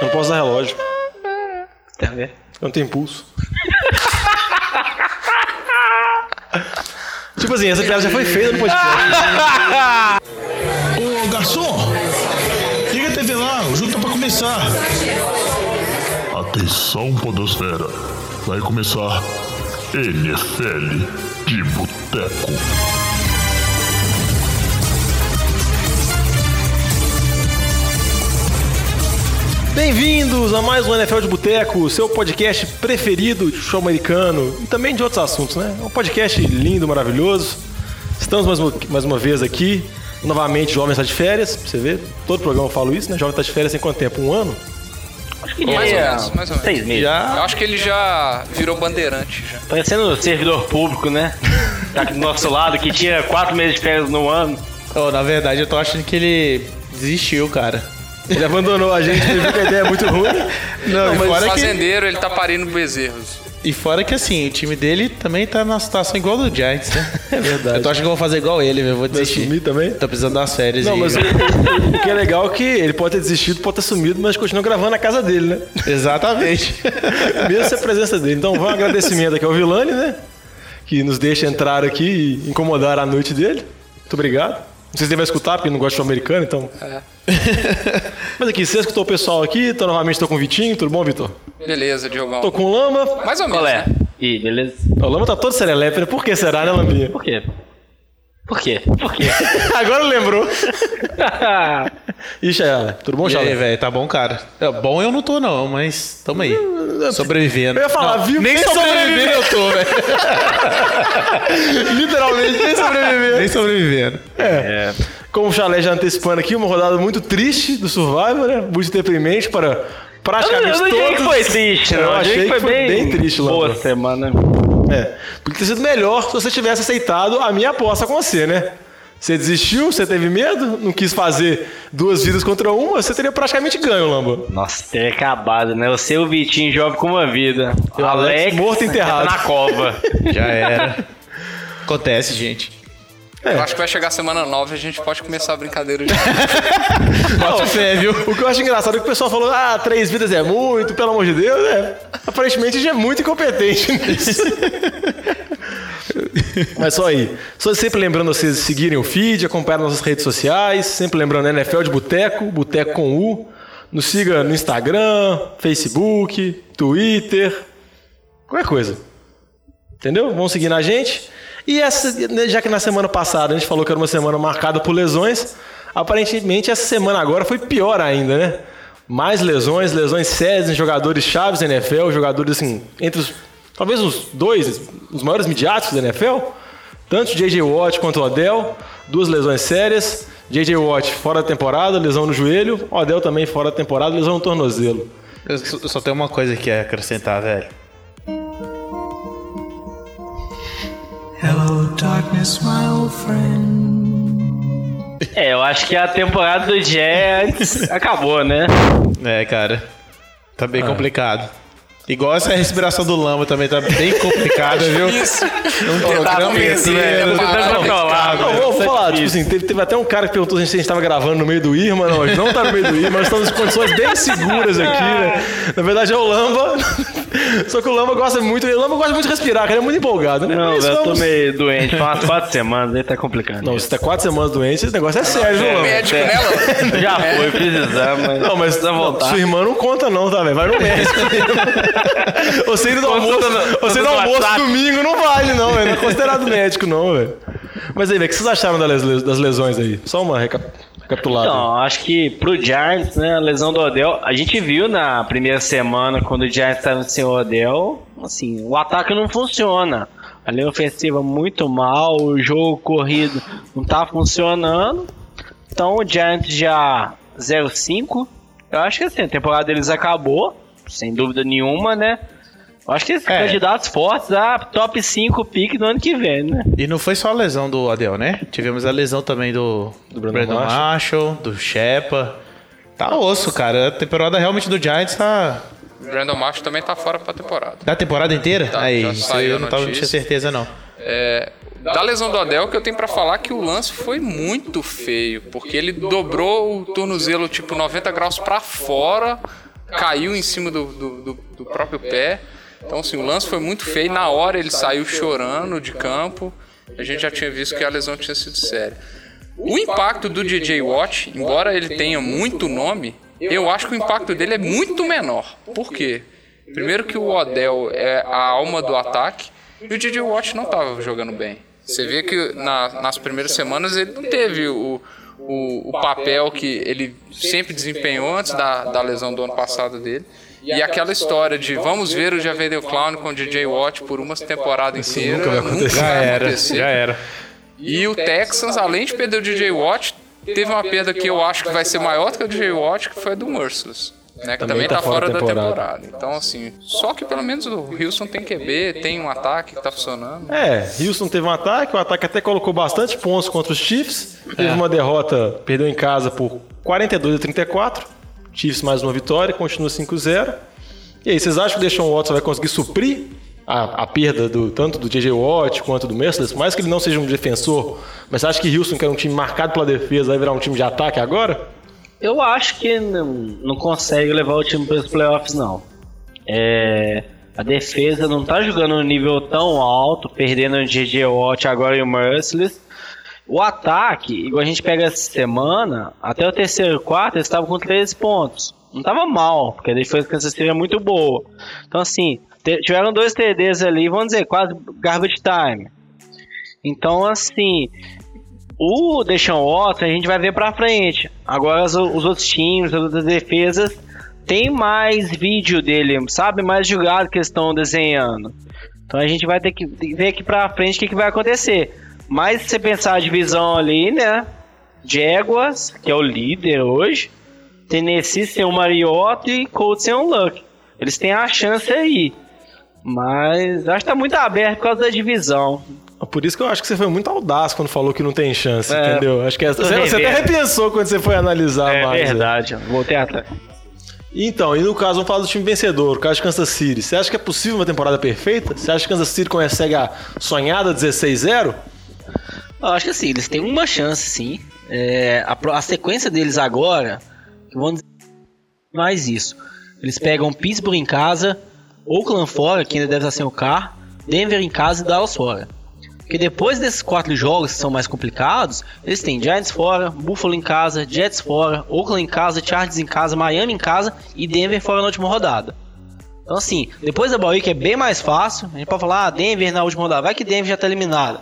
Eu não posso usar relógio. Tá vendo? Eu não tenho impulso. tipo assim, essa piada já foi feita no podcast. Ô garçom, liga a TV lá, o jogo tá pra começar. Atenção, Podosfera. Vai começar NFL de Boteco. Bem-vindos a mais um NFL de Boteco, seu podcast preferido de show americano e também de outros assuntos, né? É um podcast lindo, maravilhoso. Estamos mais uma, mais uma vez aqui. Novamente, Jovem está de férias. Pra você ver, todo programa eu falo isso, né? Jovem está de férias tem quanto tempo? Um ano? Acho que Mais ou já- menos, mais ou menos. Seis meses. Eu Já. acho que ele já virou bandeirante já. Parecendo servidor público, né? Tá aqui do nosso lado, que tinha quatro meses de férias no ano. Oh, na verdade, eu tô achando que ele desistiu, cara. Ele abandonou a gente, ele viu que a ideia é muito ruim. Não, e, Mas fora que, fazendeiro, ele tá parindo bezerros. e fora que assim, o time dele também tá numa situação igual do Giants, né? É verdade. Eu tô achando que eu vou fazer igual ele, eu Vou Vai desistir. sumir também? Tô precisando das férias Não, aí, mas o, o que é legal é que ele pode ter desistido, pode ter sumido, mas continua gravando na casa dele, né? Exatamente. Mesmo sem a presença dele. Então, vai um agradecimento aqui ao Vilani, né? Que nos deixa entrar aqui e incomodar a noite dele. Muito obrigado. Não sei se ele vai escutar, porque não gosta de americano, então. Mas aqui, você escutou o pessoal aqui, então novamente tô com o Vitinho, tudo bom, Vitor? Beleza, Diogão. Tô com o Lama. Mais ou menos. Qual é? né? Ih, beleza. O Lama tá todo serelepe, né? Por que será, né, Lambinha? Por quê? Por quê? Por quê? Agora lembrou. Ixi, é, tudo bom, E aí, Chalé? velho, tá bom, cara? É, bom eu não tô, não, mas tamo aí. Sobrevivendo. Eu ia falar, viu? Nem Nem sobrevivendo eu tô, velho. Literalmente, nem sobreviver. Nem sobrevivendo. É. Como o Chalé já antecipando aqui, uma rodada muito triste do Survivor, né? Muito deprimente para Eu não, praticamente eu não diria que todos. foi triste, não. Eu Eu achei que foi bem triste, Boa Lamba. semana. É. Podia ter sido melhor se você tivesse aceitado a minha aposta com você, né? Você desistiu, você teve medo, não quis fazer duas vidas contra uma, você teria praticamente ganho, Lamba. Nossa, teria acabado, né? Você e o Vitinho jovem com uma vida. o Alex morto e enterrado. tá na cova. Já era. Acontece, gente. Eu acho que vai chegar semana 9 e a gente pode começar a brincadeira de. Bota fé, viu? O que eu acho engraçado é que o pessoal falou, ah, três vidas é muito, pelo amor de Deus, né? Aparentemente a gente é muito incompetente nisso. Mas só aí. Só sempre lembrando vocês de seguirem o feed, acompanhar nossas redes sociais, sempre lembrando NFL de Boteco, Boteco com U. Nos siga no Instagram, Facebook, Twitter, qualquer coisa. Entendeu? Vão seguir na gente. E essa, né, já que na semana passada a gente falou que era uma semana marcada por lesões, aparentemente essa semana agora foi pior ainda, né? Mais lesões, lesões sérias em jogadores chaves da NFL, jogadores assim, entre os talvez os dois, os maiores midiáticos da NFL, tanto J.J. Watt quanto o Odell, duas lesões sérias. J.J. Watt fora da temporada, lesão no joelho, Odell também fora da temporada, lesão no tornozelo. Eu só, tenho uma coisa que acrescentar, velho. Hello, darkness, my old friend. É, eu acho que a temporada do Jets acabou, né? É, cara. Tá bem complicado. Igual essa respiração do Lamba também tá bem complicada, viu? Isso. Um Tentava programa inteiro. né? Tentando Para, controlar. Não, velho. vou é falar, tipo assim, teve, teve até um cara que perguntou se a gente estava gravando no meio do Irma, não, a gente não tá no meio do Irma, nós estamos em condições bem seguras aqui, né? Na verdade é o Lamba, só que o Lamba gosta muito, o Lamba gosta muito de respirar, cara, ele é muito empolgado, né? Não, Mas eu tô vamos- meio doente. Faz quatro semanas, aí tá complicado. Não, você tá quatro semanas doente, esse negócio é sério, viu, Lamba? Médico, né? Já foi, fiz exame, mas. Não, mas não, sua irmã não conta não, tá, velho? Vai no médico. Você indo no almoço, no- você almoço domingo não vale não, velho. Não é considerado médico não, velho. Mas aí, velho, o que vocês acharam das les- das lesões aí? Só uma reca- recapitulada. Então, acho que pro Giants, né, a lesão do Odell, a gente viu na primeira semana, quando o Giants estava sem o Odell, assim, o ataque não funciona. A linha ofensiva muito mal, o jogo corrido não tá funcionando. Então o Giants já 0-5. Eu acho que assim, a temporada deles acabou, sem dúvida nenhuma, né? Acho que esses É. candidatos fortes a top 5 pick no ano que vem, né? E não foi só a lesão do Adel, né? Tivemos a lesão também do, do Brandon Brandon, Marshall. do Shepa. Tá osso, cara. A temporada realmente do Giants tá. Brandon Marshall também tá fora pra temporada. Da temporada inteira? Tá, Aí, isso eu não, tava, não tinha certeza, não. É, da lesão do Adel, que eu tenho pra falar que o lance foi muito feio, porque ele dobrou o tornozelo tipo 90 graus pra fora, caiu em cima do, do, do- do próprio pé. Então, assim, o lance foi muito feio. Na hora ele saiu chorando de campo. A gente já tinha visto que a lesão tinha sido séria. O impacto do DJ Watt, embora ele tenha muito nome, eu acho que o impacto dele é muito menor. Por quê? Primeiro que o Odell é a alma do ataque e o DJ Watt não estava jogando bem. Você vê que na- nas primeiras semanas ele não teve o, o, o papel que ele sempre desempenhou antes da, da lesão do ano passado dele. E aquela história de vamos ver o Javedel Clown com o DJ Watt por uma temporada inteira. nunca vai acontecer. Já era, já era. E o Texans, além de perder o DJ Watt, teve uma perda que eu acho que vai ser maior do que o DJ Watt, que foi a do Merciless. Né, que também, tá, fora, da temporada. Então, assim, só que pelo menos o Houston tem QB, tem um ataque que tá funcionando. É, Houston teve um ataque, o ataque até colocou bastante pontos contra os Chiefs. Teve uma derrota, perdeu em casa por 42 a 34. Chiefs mais uma vitória, continua 5-0. E aí, vocês acham que o Deshaun Watson vai conseguir suprir a, a perda do, tanto do JJ Watt quanto do Merciless? Mais que ele não seja um defensor, mas você acha que Houston, que era um time marcado pela defesa, vai virar um time de ataque agora? Eu acho que não, não consegue levar o time para os playoffs, não. É, a defesa não tá jogando um nível tão alto, perdendo o GG Watt agora e o Merciless. O ataque, igual a gente pega essa semana, até o terceiro quarto eles estavam com 13 pontos. Não tava mal, porque a defesa do Kansas City é muito boa. Então, assim, tiveram dois TDs ali, vamos dizer, quase garbage time. Então, assim, o Deshaun Watson a gente vai ver pra frente. Agora os, os outros times, as outras defesas, tem mais vídeo dele, sabe? Mais jogado que eles estão desenhando. Então a gente vai ter que ver aqui pra frente o que, que vai acontecer. Mas se você pensar a divisão ali, né? Jaguars, que é o líder hoje. Tennessee sem o Mariota e Colts sem o Luck. Eles têm a chance aí. Mas acho que tá muito aberto por causa da divisão. Por isso que eu acho que você foi muito audaz quando falou que não tem chance, É. entendeu? Acho que é- Tô você, você até repensou quando você foi analisar É mais. né? verdade, voltei atrás. Então, e no caso, vamos falar do time vencedor, o caso de Kansas City. Você acha que é possível uma temporada perfeita? Você acha que Kansas City consegue a sonhada 16-0? Eu acho que assim, eles têm uma chance, sim. É, a, a sequência deles agora, vão dizer mais isso. Eles pegam Pittsburgh em casa, Oakland fora, que ainda deve estar sem o carro, Denver em casa e Dallas fora. Porque depois desses quatro jogos que são mais complicados, eles têm Giants fora, Buffalo em casa, Jets fora, Oakland em casa, Chargers em casa, Miami em casa e Denver fora na última rodada. Então assim, depois da Bye que é bem mais fácil, a gente pode falar, ah, Denver na última rodada, vai que Denver já tá eliminado.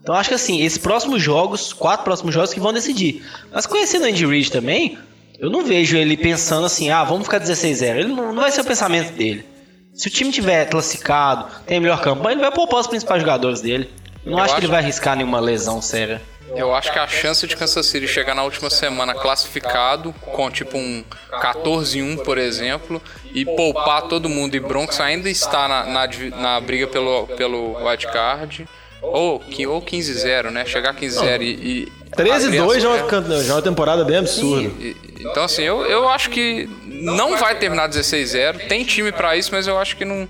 Então acho que assim, esses próximos jogos, quatro próximos jogos que vão decidir. Mas conhecendo o Andy Reid também, eu não vejo ele pensando assim, ah, vamos ficar 16-0. Ele não, não vai ser o pensamento dele. Se o time tiver classificado, tem a melhor campanha, ele vai poupar os principais jogadores dele. Não Eu acho que ele acho- vai arriscar nenhuma lesão séria. Eu acho que a chance de Kansas City chegar na última semana classificado, com tipo um 14-1, por exemplo, e poupar todo mundo, e Broncos ainda está na, na, na briga pelo, pelo wild card, ou, ou 15-0, né? Chegar a 15-0 e. e abrir 13-2 as já, é já é uma temporada bem absurda. E- Então, assim, eu, eu acho que não vai terminar 16-0. Tem time pra isso, mas eu acho que não,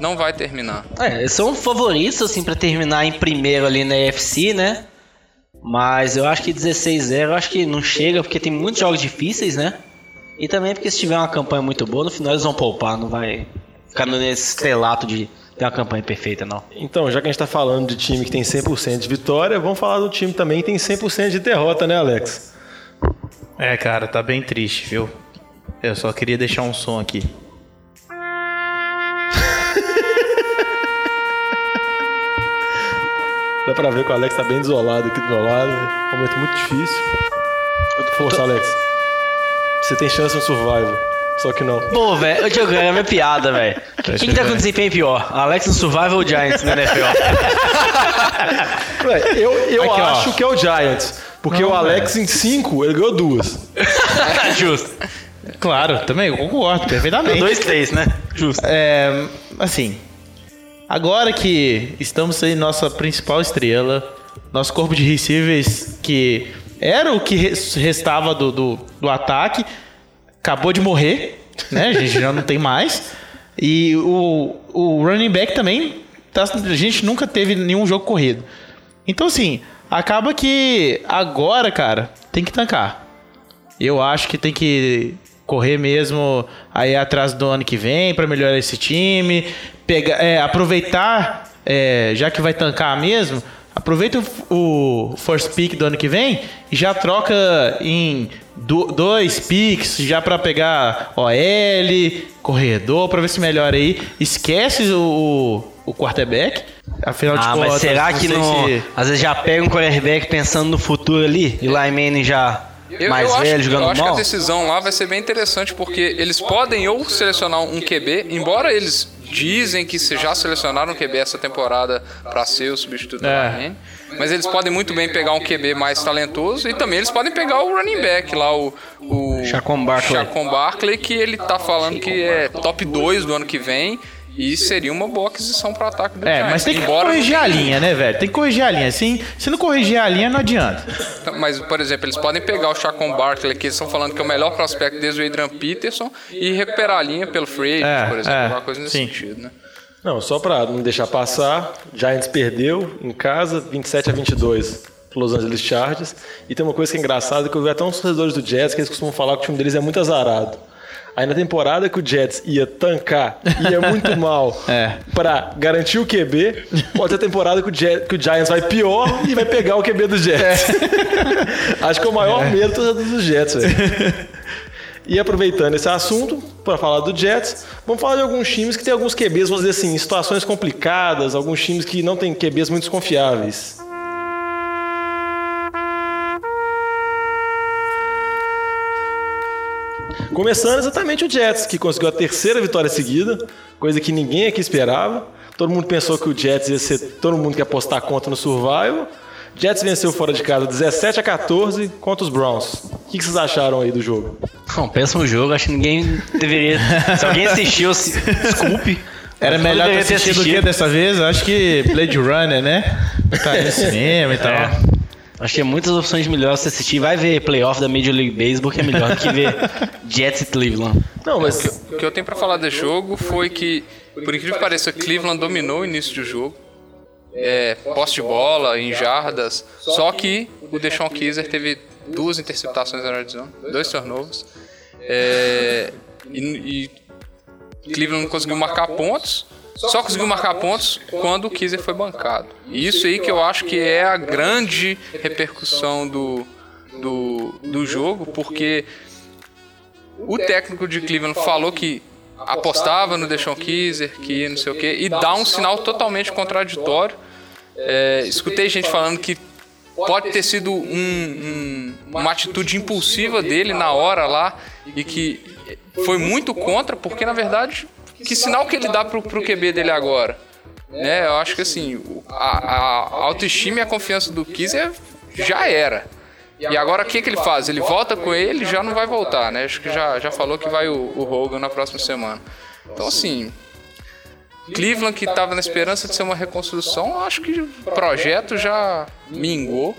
não vai terminar. É, eles são favoritos, assim, pra terminar em primeiro ali na UFC, né? Mas eu acho que 16-0, eu acho que não chega, porque tem muitos jogos difíceis, né? E também porque se tiver uma campanha muito boa, no final eles vão poupar, não vai ficar nesse estrelato de ter uma campanha perfeita, não. Então, já que a gente tá falando de time que tem 100% de vitória, vamos falar do time também que tem 100% de derrota, né, Alex? É, cara, tá bem triste, viu? Eu só queria deixar um som aqui. Dá pra ver que o Alex tá bem desolado aqui do meu lado. É um momento muito difícil. Força, Alex. Você tem chance no survival. Só que não. Pô, velho, ô Diogo, é minha piada, velho. Quem que tá com desempenho pior? Alex no Survival ou Giants na NFL? Ué, eu eu Aqui, ó. acho que é o Giants. Porque o Alex em 5, ele ganhou duas. Justo. Claro, também, eu concordo perfeitamente. Dois, três, né? Justo. É, assim, agora que estamos aí nossa principal estrela, nosso corpo de receivers que era o que res- restava do, do, do ataque, acabou de morrer, né? A gente já não tem mais. E o, o running back também, tá- a gente nunca teve nenhum jogo corrido. Então, assim, acaba que agora, cara, tem que tancar. Eu acho que tem que correr mesmo aí atrás do ano que vem para melhorar esse time, pegar, é, aproveitar, é, já que vai tancar mesmo, aproveita o, o first pick do ano que vem e já troca em do- dois picks já para pegar OL, corredor, para ver se melhora aí. Esquece o, o quarterback. Afinal de Ah, contas, mas será que não. se- Às vezes já pega um quarterback pensando no futuro ali, e lá Manning já Eu, mais eu velho acho, jogando eu acho que mal? a decisão lá vai ser bem interessante, porque eles podem ou selecionar um QB, embora eles dizem que se já selecionaram um QB essa temporada para ser o substituto do É. Ryan, mas eles podem muito bem pegar um QB mais talentoso e também eles podem pegar o running back lá, o, o Chacon Barkley. Chacon Barkley, que ele tá falando que é top 2 do ano que vem e seria uma boa aquisição para o ataque do É, Giants. mas tem que embora corrigir a linha, né, velho? Tem que corrigir a linha. Assim, se não corrigir a linha, não adianta. Mas, por exemplo, eles podem pegar o Chacon Barkley, que eles estão falando que é o melhor prospecto desde o Adrian Peterson, e recuperar a linha pelo free agent, É, por exemplo, é, alguma coisa nesse sim. sentido, né? Não, só pra não deixar passar, Giants perdeu em casa, 27 a 22 pro Los Angeles Chargers. E tem uma coisa que é engraçada, que eu vi até uns torcedores do Jets que eles costumam falar que o time deles é muito azarado. Aí na temporada que o Jets ia tancar, ia muito mal É. pra garantir o QB, pode ser a temporada que o, Jet- que o Giants vai pior e vai pegar o QB do Jets. Acho que é o maior medo do torcedor dos Jets, velho. E aproveitando esse assunto, para falar do Jets, vamos falar de alguns times que tem alguns QBs, vamos dizer assim, em situações complicadas, alguns times que não têm QBs muito confiáveis. Começando exatamente o Jets, que conseguiu a terceira vitória seguida, coisa que ninguém aqui esperava. Todo mundo pensou que o Jets ia ser todo mundo que ia apostar conta no Survival. Jets venceu fora de casa 17 a 14 contra os Browns. O que vocês acharam aí do jogo? Não, pensa um jogo, acho que ninguém deveria. Se alguém assistiu, se... desculpe. Era melhor ter ter assistido o que assistido. dessa vez? Eu Acho que Blade Runner, né? Tá no cinema e tal. É. Acho que tem muitas opções melhores você assistir. Vai ver playoff da Major League Baseball, que é melhor do que ver Jets e Cleveland. Não, mas O que eu tenho pra falar desse jogo foi que, por incrível que pareça, Cleveland dominou o início do jogo. É, posse de bola, em jardas. Só que o Deshaun Kaiser teve duas interceptações na red zone, dois turnovers. É, e, e Cleveland não conseguiu marcar pontos. Só conseguiu marcar pontos quando o Kaiser foi bancado. E isso aí que eu acho que é a grande repercussão do, do, do jogo, porque o técnico de Cleveland falou que apostava no Deshaun Kaiser, que não sei o quê, e dá um sinal totalmente contraditório. É, escutei gente falando que pode ter sido um- um- uma atitude impulsiva dele na hora lá e que foi muito contra, porque na verdade, que sinal que ele dá pro, pro QB dele agora? Né, eu acho que assim, o- a, a autoestima e a confiança do Kaiser já era. E agora o que, que ele faz? Ele volta com ele já não vai voltar, né? Acho que já, já falou que vai o, o Hogan na próxima semana. Então, assim, Cleveland, que estava na esperança de ser uma reconstrução, acho que o projeto já mingou.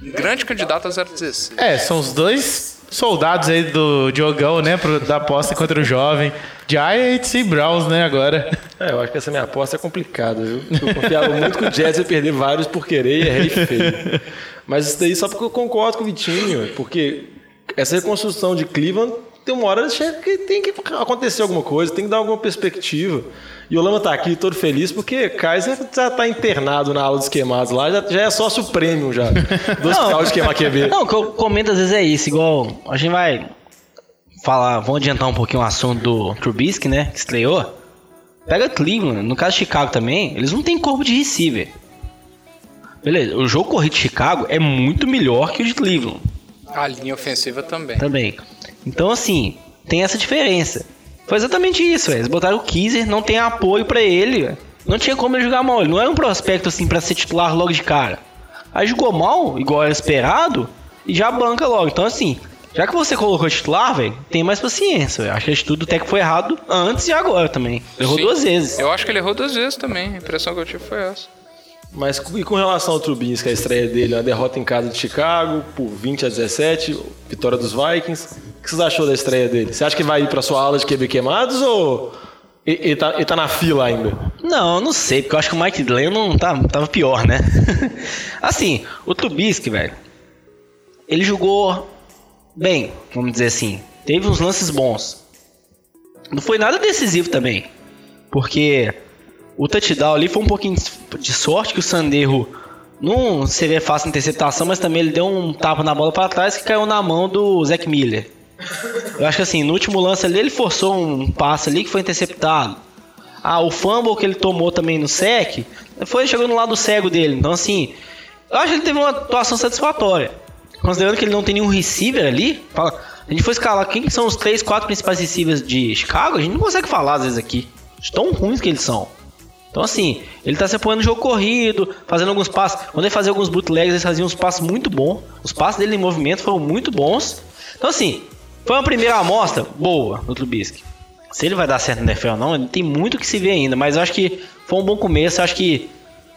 Grande candidato a 016. É, são os dois soldados aí do Diogão, né? pro- da aposta contra o jovem. Giants e Browns, né, agora. É, eu acho que essa minha aposta é complicada, viu? Eu confiava muito que o Jets ia perder vários por querer e errei feio. Mas isso daí só porque eu concordo com o Vitinho, porque essa reconstrução de Cleveland tem uma hora que tem que acontecer alguma coisa, tem que dar alguma perspectiva. E o Lama tá aqui todo feliz porque Kaiser já tá internado na aula dos queimados lá, já, já é sócio premium já. Do hospital de queimar QB. Não, o que eu comento às vezes é isso, igual a gente vai falar, vamos adiantar um pouquinho o assunto do Trubisky, né, que estreou. Pega Cleveland, no caso de Chicago também, eles não têm corpo de receiver. Beleza, o jogo corrido de Chicago é muito melhor que o de Cleveland A linha ofensiva também. também. Então, assim, tem essa diferença. Foi exatamente isso, velho. Eles botaram o Kaiser, não tem apoio pra ele, velho. Não tinha como ele jogar mal. Ele não era um prospecto, assim, pra ser titular logo de cara. Aí jogou mal, igual era esperado, e já banca logo. Então, assim, já que você colocou titular, velho, tem mais paciência, velho. Acho que a atitude do técnico foi errado antes e agora também. Errou Sim. duas vezes. Eu acho que ele errou duas vezes também. A impressão que eu tive foi essa. Mas e com relação ao Trubisky, a estreia dele, a derrota em casa de Chicago por 20 a 17, vitória dos Vikings. O que vocês achou da estreia dele? Você acha que vai ir pra sua aula de QB queimados ou ele, tá, ele tá na fila ainda? Não, não sei, porque eu acho que o Mike Lennon tá, tava pior, né? assim, o Trubisky, velho, ele jogou bem, vamos dizer assim. Teve uns lances bons. Não foi nada decisivo também. Porque o touchdown ali foi um pouquinho de sorte que o Sanderro não seria fácil interceptação, mas também ele deu um tapa na bola para trás que caiu na mão do Zac Miller. Eu acho que assim, no último lance ali ele forçou um passe ali que foi interceptado. Ah, o fumble que ele tomou também no sec, foi chegou no lado cego dele. Então assim, eu acho que ele teve uma atuação satisfatória. Considerando que ele não tem nenhum receiver ali, fala, a gente foi escalar quem são os três, quatro principais receivers de Chicago, a gente não consegue falar às vezes aqui. Tão ruins que eles são. Então, assim, ele tá se apoiando no jogo corrido, fazendo alguns passos. Quando ele fazia alguns bootlegs, ele fazia uns passos muito bons. Os passos dele em movimento foram muito bons. Então, assim, foi uma primeira amostra boa do Trubisky. Se ele vai dar certo no NFL ou não, tem muito que se ver ainda. Mas eu acho que foi um bom começo. Eu acho que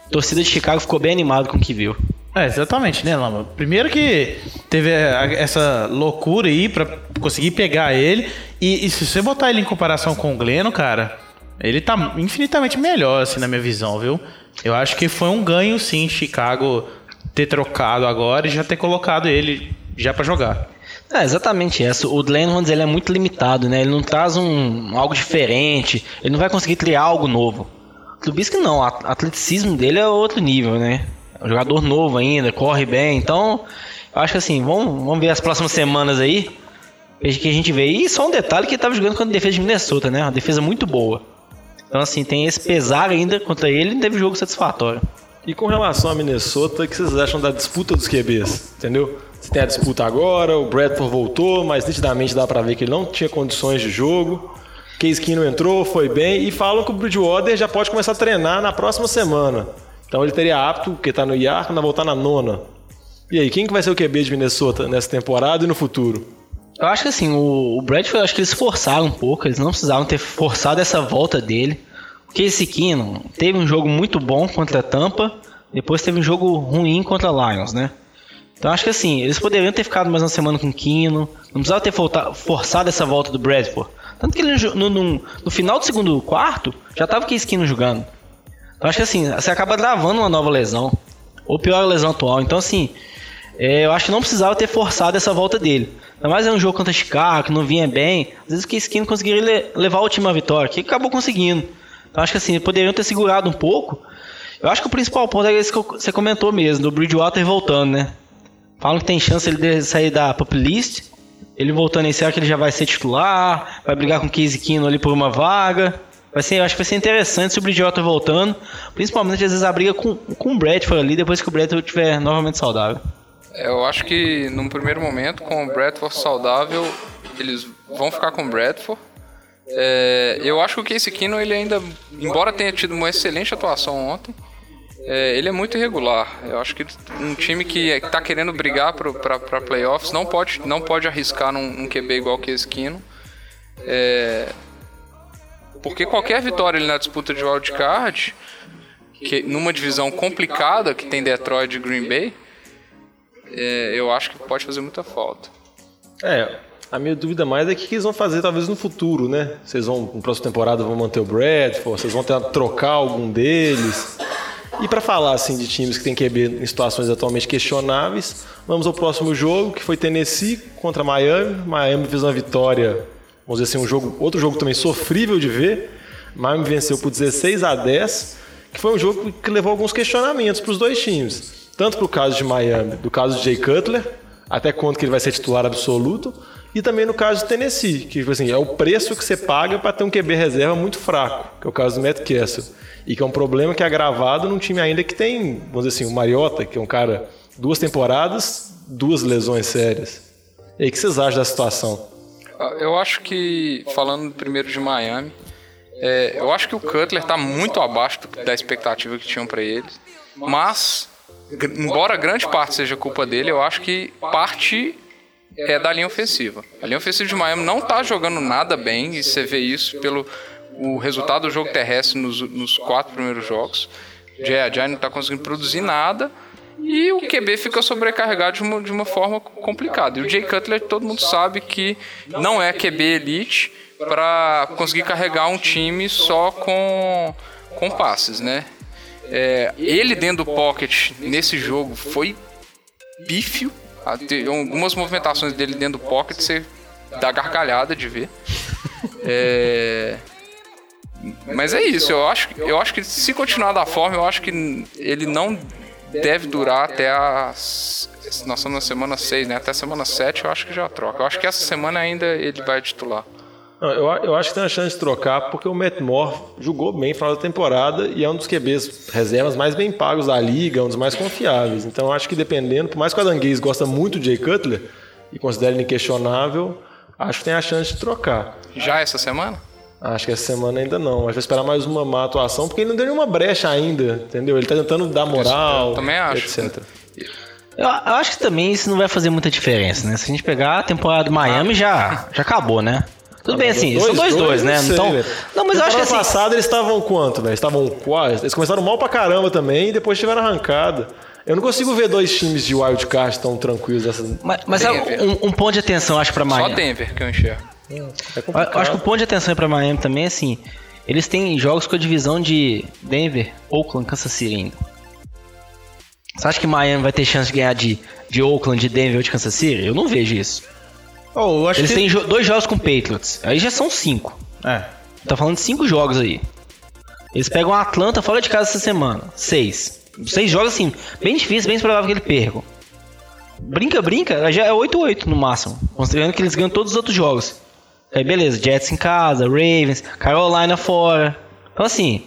a torcida de Chicago ficou bem animado com o que viu. É, exatamente, né, Lama? Primeiro que teve essa loucura aí pra conseguir pegar ele. E, e se você botar ele em comparação com o Gleno, cara, ele tá infinitamente melhor, assim, na minha visão, viu? Eu acho que foi um ganho, sim, Chicago ter trocado agora e já ter colocado ele já para jogar. É, exatamente essa. O dizer, ele é muito limitado, né? Ele não traz um, algo diferente, ele não vai conseguir criar algo novo. O Trubisky não, o atleticismo dele é outro nível, né? É um jogador novo ainda, corre bem, então... Eu acho que assim, vamos, vamos ver as próximas semanas aí, que a gente vê. E só um detalhe que ele tava jogando contra a defesa de Minnesota, né? Uma defesa muito boa. Então, assim, tem esse pesar ainda contra ele e teve jogo satisfatório. E com relação a Minnesota, o que vocês acham da disputa dos QBs? Entendeu? Você tem a disputa agora, o Bradford voltou, mas nitidamente dá para ver que ele não tinha condições de jogo. Case Keenum entrou, foi bem, e falam que o Bridgewater já pode começar a treinar na próxima semana. Então ele teria apto, porque tá no IAR, quando voltar na nona. E aí, quem que vai ser o QB de Minnesota nessa temporada e no futuro? Eu acho que assim, o, o Bradford, acho que eles forçaram um pouco, eles não precisavam ter forçado essa volta dele. Porque esse Kino teve um jogo muito bom contra a Tampa, depois teve um jogo ruim contra a Lions, né? Então acho que assim, eles poderiam ter ficado mais uma semana com o Kino, não precisava ter forçado essa volta do Bradford. Tanto que ele no, no, no final do segundo quarto já tava com esse Kino jogando. Então acho que assim, você acaba gravando uma nova lesão. Ou pior a lesão atual. Então assim, é, eu acho que não precisava ter forçado essa volta dele. Ainda mais é um jogo contra Chicago, que não vinha bem. Às vezes o Case conseguiria levar o time à vitória, que acabou conseguindo. Então acho que assim, poderiam ter segurado um pouco. Eu acho que o principal ponto é esse que você comentou mesmo, do Bridgewater voltando, né? Falam que tem chance ele de sair da pop list. Ele voltando aí, será que ele já vai ser titular? Vai brigar com o Case Keenum ali por uma vaga? Vai ser, eu acho que vai ser interessante se o Bridgewater voltando. Principalmente às vezes a briga com, com o Bradford ali, depois que o Bradford estiver novamente saudável. Eu acho que num primeiro momento, com o Bradford saudável, eles vão ficar com o Bradford. É, eu acho que o Casey Keenum, ele ainda, embora tenha tido uma excelente atuação ontem, é, ele é muito irregular. Eu acho que um time que está querendo brigar para playoffs não pode, não pode arriscar num, num QB igual o Casey Keenum. É, porque qualquer vitória na disputa de wildcard, que numa divisão complicada que tem Detroit e Green Bay, é, eu acho que pode fazer muita falta. É, a minha dúvida mais é o que eles vão fazer talvez no futuro, né? Vocês vão, na próxima temporada, vão manter o Bradford, vocês vão tentar trocar algum deles. E para falar assim de times que têm QB em situações atualmente questionáveis, vamos ao próximo jogo, que foi Tennessee contra Miami. Miami fez uma vitória, vamos dizer assim, um jogo, outro jogo também sofrível de ver. Miami venceu por 16 a 10, que foi um jogo que levou alguns questionamentos para os dois times tanto para o caso de Miami, do caso de Jay Cutler, até quando que ele vai ser titular absoluto, e também no caso de Tennessee, que tipo assim, é o preço que você paga para ter um QB reserva muito fraco, que é o caso do Matt Castle, e que é um problema que é agravado num time ainda que tem, vamos dizer assim, o Mariota, que é um cara duas temporadas, duas lesões sérias. E aí, o que vocês acham da situação? Ah, eu acho que, falando primeiro de Miami, é, eu acho que o Cutler está muito abaixo da expectativa que tinham para ele, mas embora grande parte seja culpa dele, eu acho que parte é da linha ofensiva. A linha ofensiva de Miami não está jogando nada bem, e você vê isso pelo o resultado do jogo terrestre nos, nos quatro primeiros jogos. Jay Ajay não está conseguindo produzir nada. E o QB fica sobrecarregado de uma, de uma forma complicada. E o Jay Cutler, todo mundo sabe que não é QB elite para conseguir carregar um time só com, com passes, né? É, ele dentro do pocket nesse jogo foi pífio. Algumas movimentações dele dentro do pocket, você dá gargalhada de ver. É, Mas é isso, eu acho, eu acho que se continuar da forma, eu acho que ele não deve durar até a. Nós estamos na semana 6, né? Até semana 7 eu acho que já troca. Eu acho que essa semana ainda ele vai titular. Não, eu, eu acho que tem a chance de trocar porque o Matt Moore jogou bem no final da temporada e é um dos QBs reservas mais bem pagos da liga, um dos mais confiáveis. Então eu acho que dependendo, por mais que o Adanguês gosta muito de Jay Cutler e considera ele inquestionável, acho que tem a chance de trocar. Já essa semana? Acho que essa semana ainda não. Mas vai esperar mais uma má atuação, porque ele não deu nenhuma brecha ainda, entendeu? Ele tá tentando dar moral, também acho. etc. Eu, eu acho que também isso não vai fazer muita diferença, né? Se a gente pegar a temporada do Miami, já, já acabou, né? Tudo bem, assim, são dois, dois, né? não sei, Então, velho. não, mas eu acho que assim. passada eles estavam quanto, velho? Estavam quase. Eles começaram mal pra caramba também e depois tiveram arrancada. Eu não consigo ver dois times de wildcard tão tranquilos dessa. Mas, mas um, um ponto de atenção, eu acho, pra Só Miami. Denver que eu enxergo. É Eu complicado. eu acho que o ponto de atenção para Miami também é assim: eles têm jogos com a divisão de Denver, Oakland, Kansas City ainda. Você acha que Miami vai ter chance de ganhar de, de Oakland, de Denver ou de Kansas City? Eu não vejo isso. Oh, Eles que... têm dois jogos com Patriots, aí já são cinco. É. Tá falando de cinco jogos aí. Eles pegam a Atlanta fora de casa essa semana. Seis. Seis jogos assim, bem difícil, bem provável que ele percam. Brinca, brinca, já é 8-8 no máximo. Considerando que eles ganham todos os outros jogos. Aí beleza, Jets em casa, Ravens, Carolina fora. Então assim,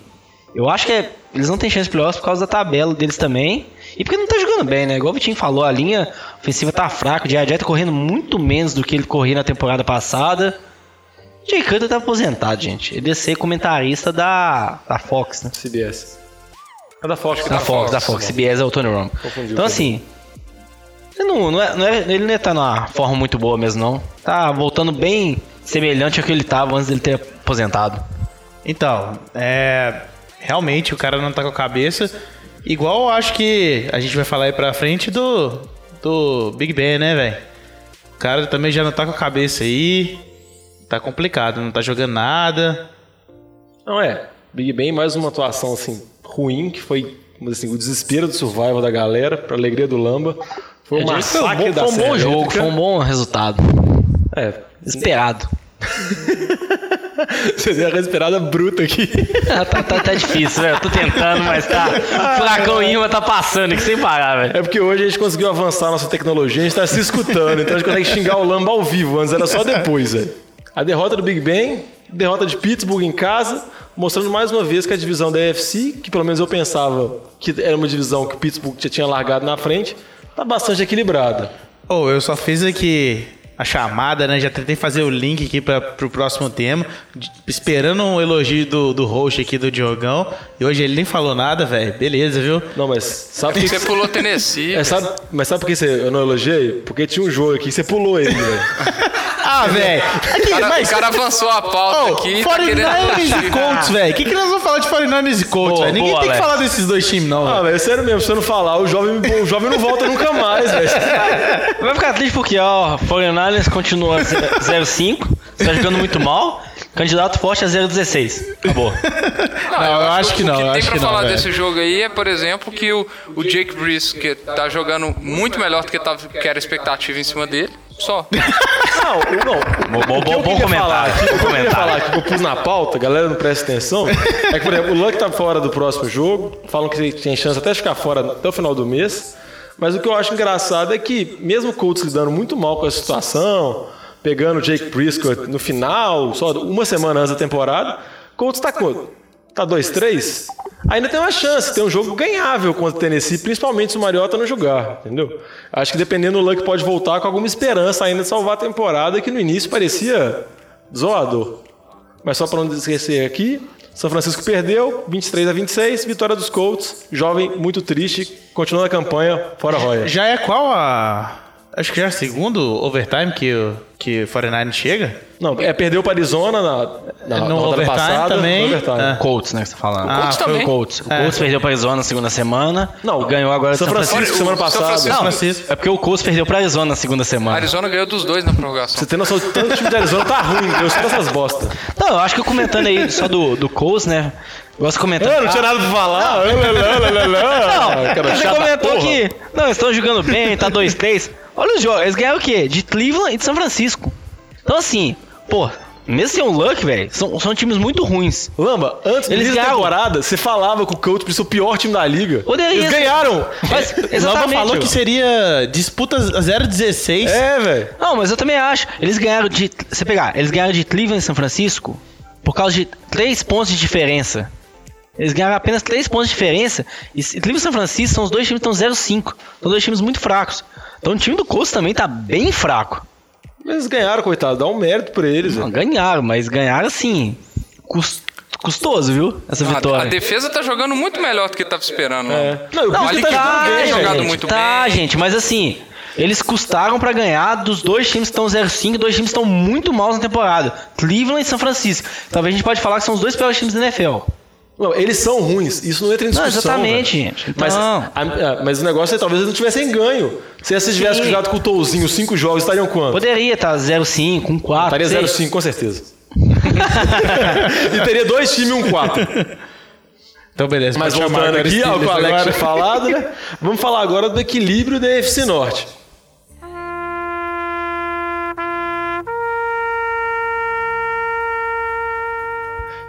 eu acho que é- eles não têm chance de playoffs por causa da tabela deles também. E porque não tá jogando bem, né? Igual o Vitinho falou, a linha ofensiva tá fraca. O Jay tá correndo muito menos do que ele corria na temporada passada. Jay Cutler tá aposentado, gente. Ele ia ser comentarista da, da Fox, né? CBS. É da Fox. Da Fox, da Fox. CBS é o Tony Romo. Confundi Então assim, ele não, não é, não é- ele não ia estar numa forma muito boa mesmo, não. Tá voltando bem semelhante ao que ele tava antes dele ter aposentado. Então, é. Realmente o cara não tá com a cabeça. Igual eu acho que a gente vai falar aí pra frente do. Do Big Ben, né, velho? O cara também já não tá com a cabeça aí. Tá complicado, não tá jogando nada. Não é. Big Ben, mais uma atuação assim ruim, que foi assim, o desespero do survival da galera, pra alegria do Lamba. Foi um diria que foi um massacre bom, da foi um bom jogo, foi um bom resultado. É, Esperado. você deu uma respirada bruta aqui. Ah, tá, tá, tá difícil, velho. Eu tô tentando, mas tá. O furacão Ima tá passando aqui sem parar, velho. É porque hoje a gente conseguiu avançar a nossa tecnologia, a gente tá se escutando, então a gente consegue xingar o Lamba ao vivo, antes era só depois, velho. A derrota do Big Ben, derrota de Pittsburgh em casa, mostrando mais uma vez que a divisão da AFC, que pelo menos eu pensava que era uma divisão que o Pittsburgh já tinha largado na frente, tá bastante equilibrada. Oh, eu só fiz aqui a chamada, né? Já tentei fazer o link aqui para pro próximo tema. de- Esperando um elogio do, do host aqui do Diogão. E hoje ele nem falou nada, velho. Beleza, viu? Não, mas sabe por que Você pulou Tennessee. É, sabe, mas sabe por que você, eu não elogiei? Porque tinha um jogo aqui, você pulou ele, velho. Ah, velho. O cara, o cara avançou a pauta Oh, aqui e tá querendo 49ers e. Colts, velho. O que, que nós vamos falar de 49ers e Colts, velho? Ninguém boa, tem que falar desses dois times, não, Ah, velho. sério mesmo, se você não falar, o jovem, o jovem não volta nunca mais, velho. Vai ficar triste porque, ó, 49ers continua 0-5, tá jogando muito mal. Candidato forte a 0-16. Acabou. Não, eu acho que não, O que eu tem acho pra que não, falar desse jogo aí é, por exemplo, que o, o Jake Brisket tá jogando muito melhor do que, tava, que era a expectativa em cima dele. Só. Não, o- não. Bom, bom, eu bom queria falar comentário. aqui, o que eu queria comentário. falar que eu pus na pauta, galera não presta atenção, é que, por exemplo, o Luck tá fora do próximo jogo, falam que tem chance até de ficar fora até o final do mês, mas o que eu acho engraçado é que, mesmo o Colts lidando muito mal com a situação, pegando o Jake Prescott no final, só uma semana antes da temporada, o Colts tá quanto? Tá 2-3? Ainda tem uma chance, tem um jogo ganhável contra o Tennessee, principalmente se o Mariota não jogar, entendeu? Acho que dependendo do Luck pode voltar com alguma esperança ainda de salvar a temporada, que no início parecia zoador. Mas só para não esquecer aqui, São Francisco perdeu, 23 a 26, vitória dos Colts, jovem muito triste, continuando a campanha, fora Roya. Já é qual a. Acho que já é o segundo overtime que o, que o 49 chega? Não, é, perdeu para Arizona na, na, No rodada overtime passada, também. no overtime. É. Colts, né, que você tá falando. Ah, Colts foi também. o Colts. O É. Colts perdeu pra Arizona na segunda semana. Não, e ganhou agora São São Francisco, Francisco. semana O São passada. Francisco- Francisco. É porque o Colts perdeu pra Arizona na segunda A semana. Arizona ganhou dos dois na prorrogação. Você tem noção de tanto o time de Arizona tá ruim, deu só essas bosta. Não, eu acho que eu comentando aí só do, do Colts, né? Gosto de comentar. Ah, não tinha nada pra falar. Não, Cara, você da comentou porra. que. Não, eles estão jogando bem, tá 2-3. olha os jogos. Eles ganharam o quê? De Cleveland e de São Francisco. Então, assim, pô, mesmo sem o Luck, velho, são, são times muito ruins. Lamba, antes Eles da ganharam. temporada, você falava que o Colts podia ser o pior time da liga. Poderia Eles ganharam! Mas, O Lamba exatamente. falou que seria disputa 0-16. É, velho. Não, mas eu também acho. Eles ganharam de. Você pegar, eles ganharam de Cleveland e São Francisco por causa de 3 pontos de diferença. Eles ganharam apenas 3 pontos de diferença. E se- Cleveland e São Francisco são os dois times que estão 0-5. São dois times muito fracos. Então o time do Colts também tá bem fraco. Mas eles ganharam, coitado. Dá um mérito pra eles, Não, velho. ganharam, mas ganharam assim. cus- custoso, viu? Essa A, a vitória. defesa tá jogando muito melhor do que tava esperando. né? É. Não, o Não, Ali tá tá, bem, jogado gente, muito tá, bem. gente, mas assim, eles custaram pra ganhar dos dois times que estão 0-5, dois times que estão muito maus na temporada. Cleveland e São Francisco. Talvez a gente pode falar que são os dois piores times da NFL. Não, eles são ruins. Isso não entra em Não, discussão. exatamente, velho. gente. Mas, a- a- mas o negócio é talvez eles não tivessem ganho. Se esses tivessem jogado com o Touzinho cinco jogos, estariam quanto? Poderia estar 0-5, um 4. Estaria 0-5, com certeza. e teria dois times e um 4. Então, beleza. Mas voltando aqui ao que o Alex tinha falado, né? Vamos falar agora do equilíbrio da FC Norte.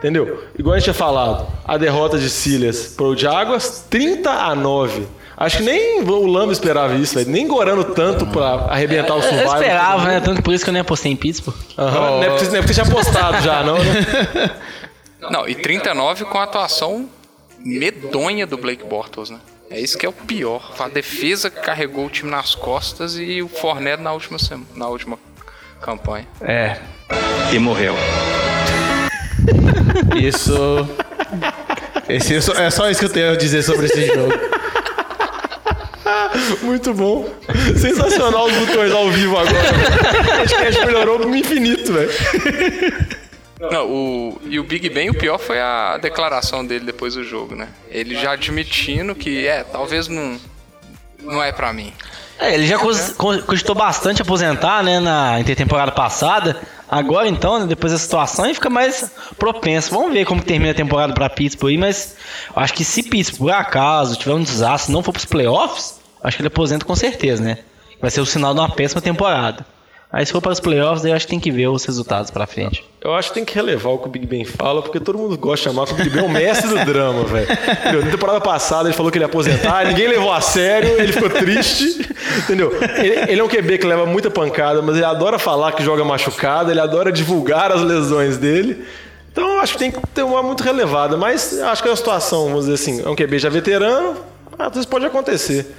Entendeu? Igual a gente tinha falado, a derrota de Silas pro Jaguars, 30 a 9. Acho que nem o Lamba esperava isso, velho. Nem gorando tanto pra arrebentar o Eu survival. esperava, né? Tanto por isso que eu nem apostei em Pittsburgh. Aham, Não é porque não é porque você tinha apostado já, não, né? Não, e 39 com a atuação medonha do Blake Bortles, né? É isso que é o pior. A defesa que carregou o time nas costas e o Fournette na última, sema- na última campanha. É, E morreu. Isso... Esse, é só isso que eu tenho a dizer sobre esse jogo. Muito bom. Sensacional os botões ao vivo agora. Acho que a gente melhorou no infinito, velho. Não, o, e o Big Ben, o pior foi a declaração dele depois do jogo, né? Ele já admitindo que, é, talvez não, não é pra mim. É, ele já co- cogitou bastante aposentar, né, na intertemporada passada. Agora, então, né, depois da situação, ele fica mais propenso. Vamos ver como termina a temporada pra Pittsburgh aí, mas acho que se Pittsburgh, por acaso, tiver um desastre não for pros playoffs, acho que ele aposenta com certeza, né? Vai ser o sinal de uma péssima temporada. Aí se for para os playoffs, eu acho que tem que ver os resultados pra frente. Eu acho que tem que relevar o que o Big Ben fala, porque todo mundo gosta de chamar o Big Ben é o mestre do drama, velho. Na temporada passada ele falou que ele ia aposentar, ninguém levou a sério, ele ficou triste, entendeu? Ele, ele é um QB que leva muita pancada, mas ele adora falar que joga machucado, ele adora divulgar as lesões dele. Então acho que tem que ter uma muito relevada, mas acho que é uma situação, vamos dizer assim, é um QB já veterano, às vezes pode acontecer.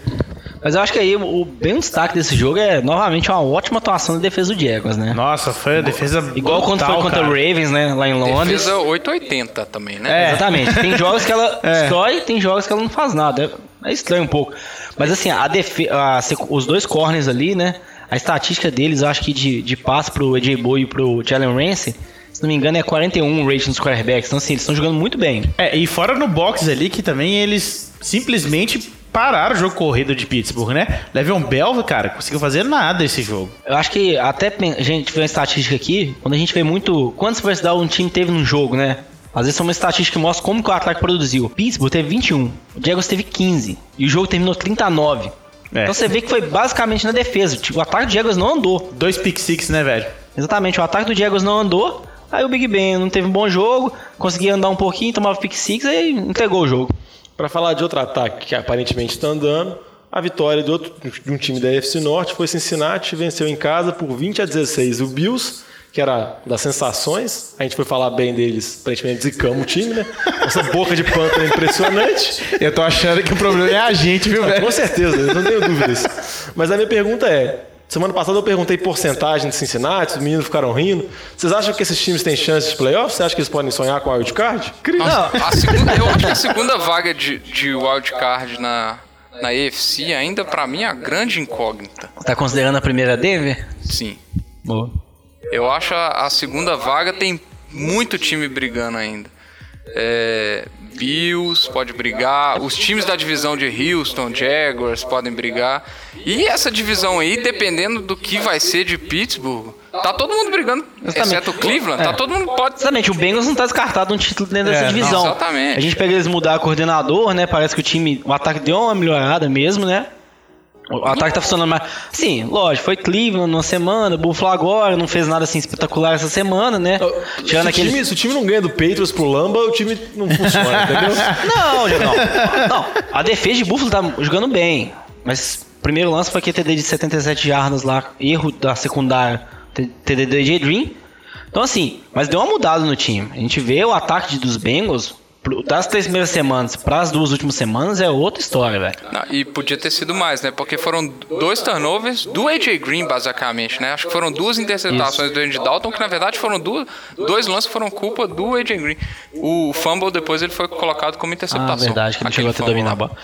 Mas eu acho que aí o bem destaque desse jogo é novamente uma ótima atuação da defesa do Jaguars, né? Nossa, foi a defesa Igual quando foi brutal, contra o. Ravens, né? Lá em Londres. Defesa 880 também, né? É. Exatamente. Tem jogos que ela É. destrói, tem jogos que ela não faz nada. É estranho um pouco. Mas assim, a defe a os dois corners ali, né? A estatística deles, eu acho que de, de passe pro AJ Boy e pro Jalen Ramsey, se não me engano, é 41 rating dos quarterbacks. Então assim, eles estão jogando muito bem. É, e fora no box ali que também eles simplesmente pararam o jogo corrido de Pittsburgh, né? Le'Veon Bell, cara, conseguiu fazer nada esse jogo. Eu acho que até a gente vê uma estatística aqui, quando a gente vê muito quantos down um time teve no jogo, né? Às vezes é uma estatística que mostra como que o ataque produziu. Pittsburgh teve 21, o Jaguars teve 15 e o jogo terminou 39. É. Então você vê que foi basicamente na defesa. Tipo, o ataque do Jaguars não andou. Dois pick six, né, velho? Exatamente, o ataque do Jaguars não andou. Aí o Big Ben não teve um bom jogo, conseguia andar um pouquinho, tomava pick six, aí entregou o jogo. Para falar de outro ataque que aparentemente está andando, a vitória de, outro, de um time da FC Norte foi Cincinnati, venceu em casa por 20 a 16 o Bills, que era das sensações. A gente foi falar bem deles, aparentemente zicamos o time, né? Essa boca de pântano é impressionante. Eu tô achando que o problema é a gente, viu, velho? Com certeza, eu não tenho dúvidas. Mas a minha pergunta é: semana passada eu perguntei porcentagem de Cincinnati, os meninos ficaram rindo. Vocês acham que esses times têm chance de playoffs? Você acha que eles podem sonhar com a wildcard? Nossa, a segunda, eu acho que a segunda vaga de, de wildcard na, na AFC ainda, pra mim, é a grande incógnita. Tá considerando a primeira Denver? Sim. Boa. Eu acho a, a segunda vaga tem muito time brigando ainda. É, Bills pode brigar, os times da divisão de Houston, Jaguars podem brigar. E essa divisão aí, dependendo do que vai ser de Pittsburgh, tá todo mundo brigando, Exatamente. exceto o Cleveland, tá todo mundo pode. Exatamente, o Bengals não tá descartado um título dentro dessa É, não, divisão. exatamente. A gente pega eles mudar coordenador, né? Parece que o time, o ataque deu uma melhorada mesmo, né? O ataque tá funcionando mais. Sim, lógico, foi Cleveland numa semana, Buffalo agora, não fez nada assim espetacular essa semana, né? Se Tirando o, aquele. time, se o time não ganha do Patriots pro Lamba, o time não funciona, entendeu? Não, não. Não, a defesa de Buffalo tá jogando bem. Mas primeiro lance foi aquele TD de 77 jardas lá, erro da secundária, TD AJ Dream. Então assim, mas deu uma mudada no time. A gente vê o ataque de- dos Bengals, das três primeiras semanas para as duas últimas semanas, é outra história, velho. E podia ter sido mais, né? Porque foram dois turnovers do AJ Green, basicamente, né? Acho que foram duas interceptações do Andy Dalton, que na verdade foram duas, dois lances que foram culpa do AJ Green. O fumble depois ele foi colocado como interceptação. Ah, verdade, que não chegou a ter dominar a bola.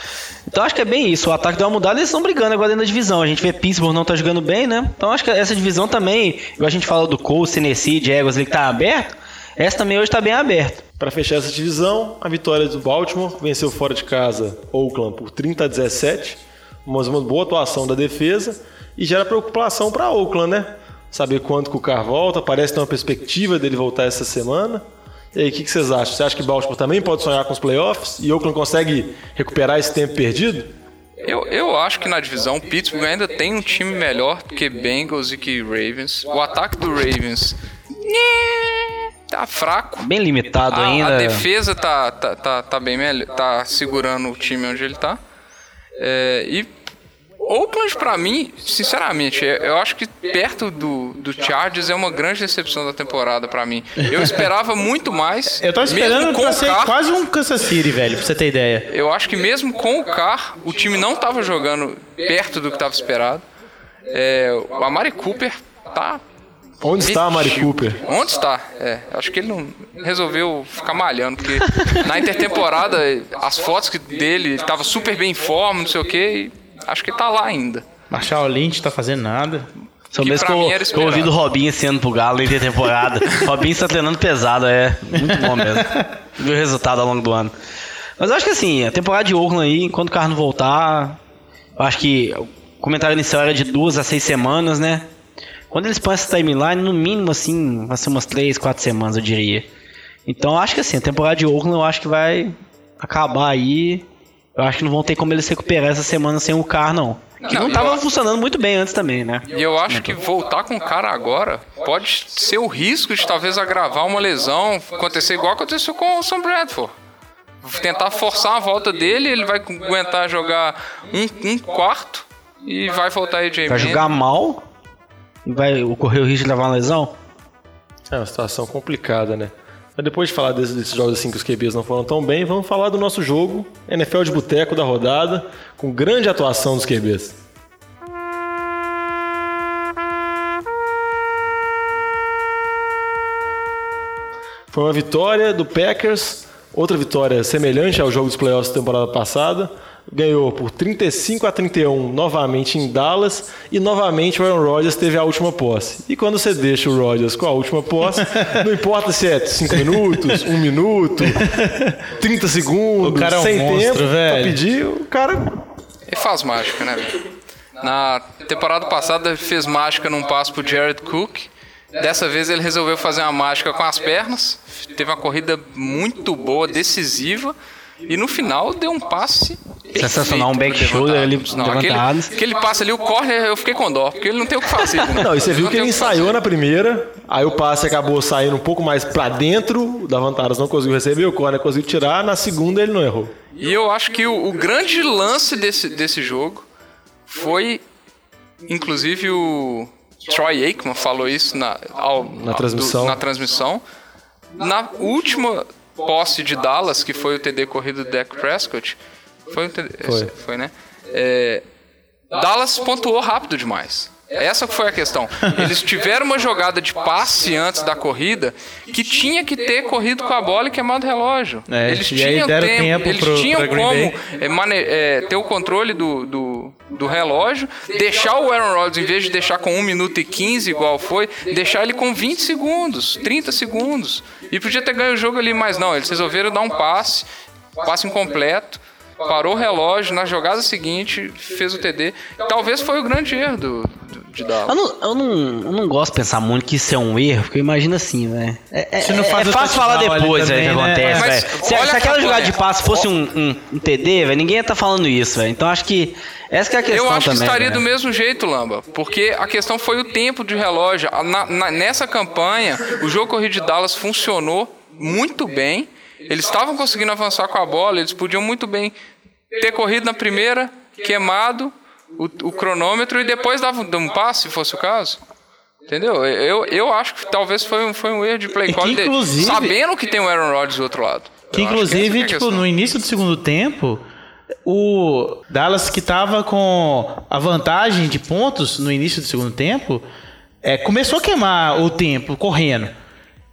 Então acho que é bem isso. O ataque deu uma mudada e eles estão brigando agora dentro da divisão. A gente vê Pittsburgh não tá jogando bem, né? Então acho que essa divisão também, a gente falou do Colts, Tennessee, Jaguars, ele que tá aberto. Essa também hoje tá bem aberta. Para fechar essa divisão, a vitória do Baltimore venceu fora de casa Oakland por 30 a 17, mas uma boa atuação da defesa e gera preocupação para Oakland, né? Saber quando que o Carr volta, parece ter uma perspectiva dele voltar essa semana. E aí, o que, que vocês acham? Você acha que Baltimore também pode sonhar com os playoffs e Oakland consegue recuperar esse tempo perdido? Eu, eu acho que na divisão Pittsburgh ainda tem um time melhor que Bengals e que Ravens. O ataque do Ravens né, tá fraco. Bem limitado A, ainda. a defesa tá, tá, tá, tá bem melhor, tá segurando o time onde ele tá. É, e Oakland, pra mim, sinceramente, é- eu acho que perto do, do Chargers é uma grande decepção da temporada pra mim. Eu esperava muito mais. Eu tava esperando com pra ser quase um Kansas City, velho, pra você ter ideia. Eu acho que mesmo com o Carr, o time não tava jogando perto do que tava esperado. É, o Amari Cooper tá Onde está a Mari. Cooper? Onde está? É, acho que ele não resolveu ficar malhando, porque na intertemporada as fotos que dele, ele tava super bem em forma, não sei o que, acho que ele tá lá ainda. Marshall Lynch tá fazendo nada. Só que mesmo que eu, que eu ouvi do. Robinho esse ano pro Galo em temporada. Robinho está treinando pesado, é muito bom mesmo. Viu o resultado ao longo do ano. Mas eu acho que assim, a temporada de Oakland aí, enquanto o carro não voltar, eu acho que o comentário inicial era de duas a seis semanas, né? Quando eles põem essa timeline, no mínimo assim, vai ser umas três, quatro semanas, eu diria. Então eu acho que assim, a temporada de Oakland eu acho que vai acabar aí. Eu acho que não vão ter como eles recuperar essa semana sem o carro, não. Que Não, não, tava eu- funcionando muito bem antes também, né? E eu acho que voltar com o cara agora pode ser o risco de talvez agravar uma lesão, acontecer igual aconteceu com o Sam Bradford. Tentar forçar a volta dele, ele vai aguentar jogar um, um quarto e vai voltar aí AJ Vai Manning. jogar mal vai ocorrer o risco de levar uma lesão? É uma situação complicada, né? Mas depois de falar desses, jogos assim que os QBs não foram tão bem, vamos falar do nosso jogo, NFL de boteco da rodada, com grande atuação dos QBs. Foi uma vitória do Packers, outra vitória semelhante ao jogo dos playoffs da temporada passada. Ganhou por 35 a 31 novamente em Dallas e novamente o Aaron Rodgers teve a última posse. E quando você deixa o Rodgers com a última posse, não importa se é 5 minutos, 1 minuto, 30 segundos, O cara é um sem monstro, tempo velho. pra pedir, o cara Ele faz mágica, né, velho? Na temporada passada ele fez mágica num passo pro Jared Cook. Dessa vez ele resolveu fazer uma mágica com as pernas. Teve uma corrida muito boa, decisiva. E no final deu um passe. Sensacional, um back shoulder ali. Não, aquele, aquele passe ali, o corner, eu fiquei com dó, porque ele não tem o que fazer. Né? Não, e você viu que ele ensaiou fazer. na primeira, aí o passe acabou saindo um pouco mais pra dentro, o Davantaras não conseguiu receber, o Corner conseguiu tirar, na segunda ele não errou. E eu acho que o, o grande lance desse, desse jogo foi, inclusive o Troy Aikman falou isso na, ao- Na transmissão. na transmissão. Na última posse de Dallas, que foi o TD corrido do Dak Prescott, foi, o TD, Foi. foi né? É, Dallas pontuou rápido demais. Essa foi a questão. Eles tiveram uma jogada de passe antes da corrida que tinha que ter corrido com a bola e queimado o relógio. É, eles tinham tempo, tempo eles pro- tinham como é, é, ter o controle do, do, do relógio, deixar o Aaron Rodgers, em vez de deixar com 1 minuto e 15, igual foi, deixar ele com 20 segundos, 30 segundos. E podia ter ganho o jogo ali, mas não, eles resolveram dar um passe, passe incompleto, parou o relógio, na jogada seguinte fez o TD. Talvez foi o grande erro do, do- de Dallas. Eu não, eu, não, eu não gosto de pensar muito que isso é um erro, porque eu imagino assim, né? É, é, não faz é fácil falar depois, também, que né? acontece, Mas. Se, se aquela jogada de passe fosse um, um, um TD, velho, ninguém ia estar falando isso, velho. Então acho que essa que é a questão Eu acho que também, estaria velho. do mesmo jeito, Lamba. Porque a questão foi o tempo de relógio. Na- na- nessa campanha, o jogo corrido de Dallas funcionou muito bem. Eles estavam conseguindo avançar com a bola, eles podiam muito bem ter corrido na primeira, queimado o, o cronômetro e depois dava um, passe, se fosse o caso. Entendeu? Eu, eu acho que talvez foi um, foi um erro de play E que, call, de- inclusive- sabendo que tem o Aaron Rodgers do outro lado. Que Eu inclusive, é a tipo, no início do segundo tempo, o Dallas que tava com a vantagem de pontos no início do segundo tempo, é, começou a queimar o tempo correndo.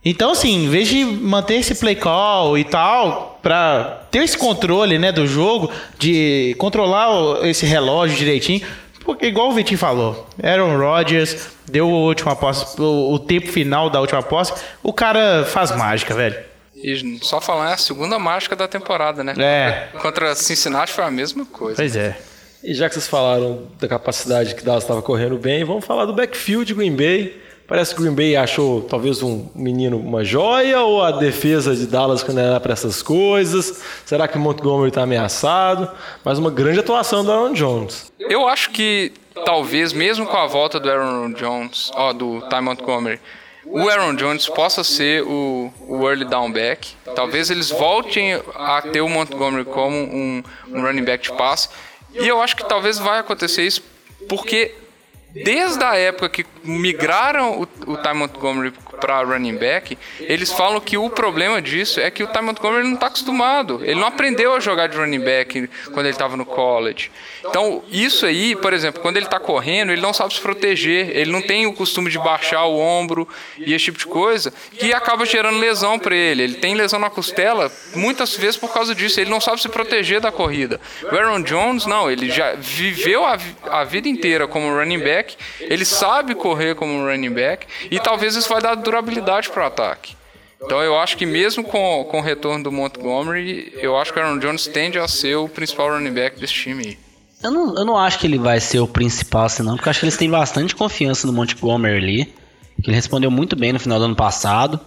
Então, assim, em vez de manter esse play call e tal, pra ter esse controle, né, do jogo, de controlar o- esse relógio direitinho, porque igual o Vitinho falou, Aaron Rodgers deu a última posse, o, o tempo final da última posse, o cara faz mágica, velho. E só falar, é a segunda mágica da temporada, né? É. Contra Cincinnati foi a mesma coisa. Pois é. E já que vocês falaram da capacidade que Dallas estava correndo bem, vamos falar do backfield de Green Bay. Parece que Green Bay achou talvez um menino uma joia ou a defesa de Dallas quando era para essas coisas? Será que Montgomery está ameaçado? Mas uma grande atuação do Aaron Jones. Eu acho que talvez, mesmo com a volta do Aaron Jones, ó, do Ty Montgomery, o Aaron Jones possa ser o, o early down back. Talvez eles voltem a ter o Montgomery como um, um running back de passe. E eu acho que talvez vai acontecer isso porque desde a época que migraram o, o Ty Montgomery para running back, eles falam que o problema disso é que o Ty Montgomery não está acostumado. Ele não aprendeu a jogar de running back quando ele estava no college. Então, isso aí, por exemplo, quando ele está correndo, ele não sabe se proteger, ele não tem o costume de baixar o ombro e esse tipo de coisa, que acaba gerando lesão para ele. Ele tem lesão na costela muitas vezes por causa disso. Ele não sabe se proteger da corrida. O Aaron Jones, não, ele já viveu a, a vida inteira como running back, ele sabe correr como running back e talvez isso vai dar durabilidade para o ataque. Então eu acho que mesmo com, com o retorno do Montgomery, eu acho que o Aaron Jones tende a ser o principal running back desse time. Eu não, eu não acho que ele vai ser o principal, assim, não, porque eu acho que eles têm bastante confiança no Montgomery ali. Que ele respondeu muito bem no final do ano passado.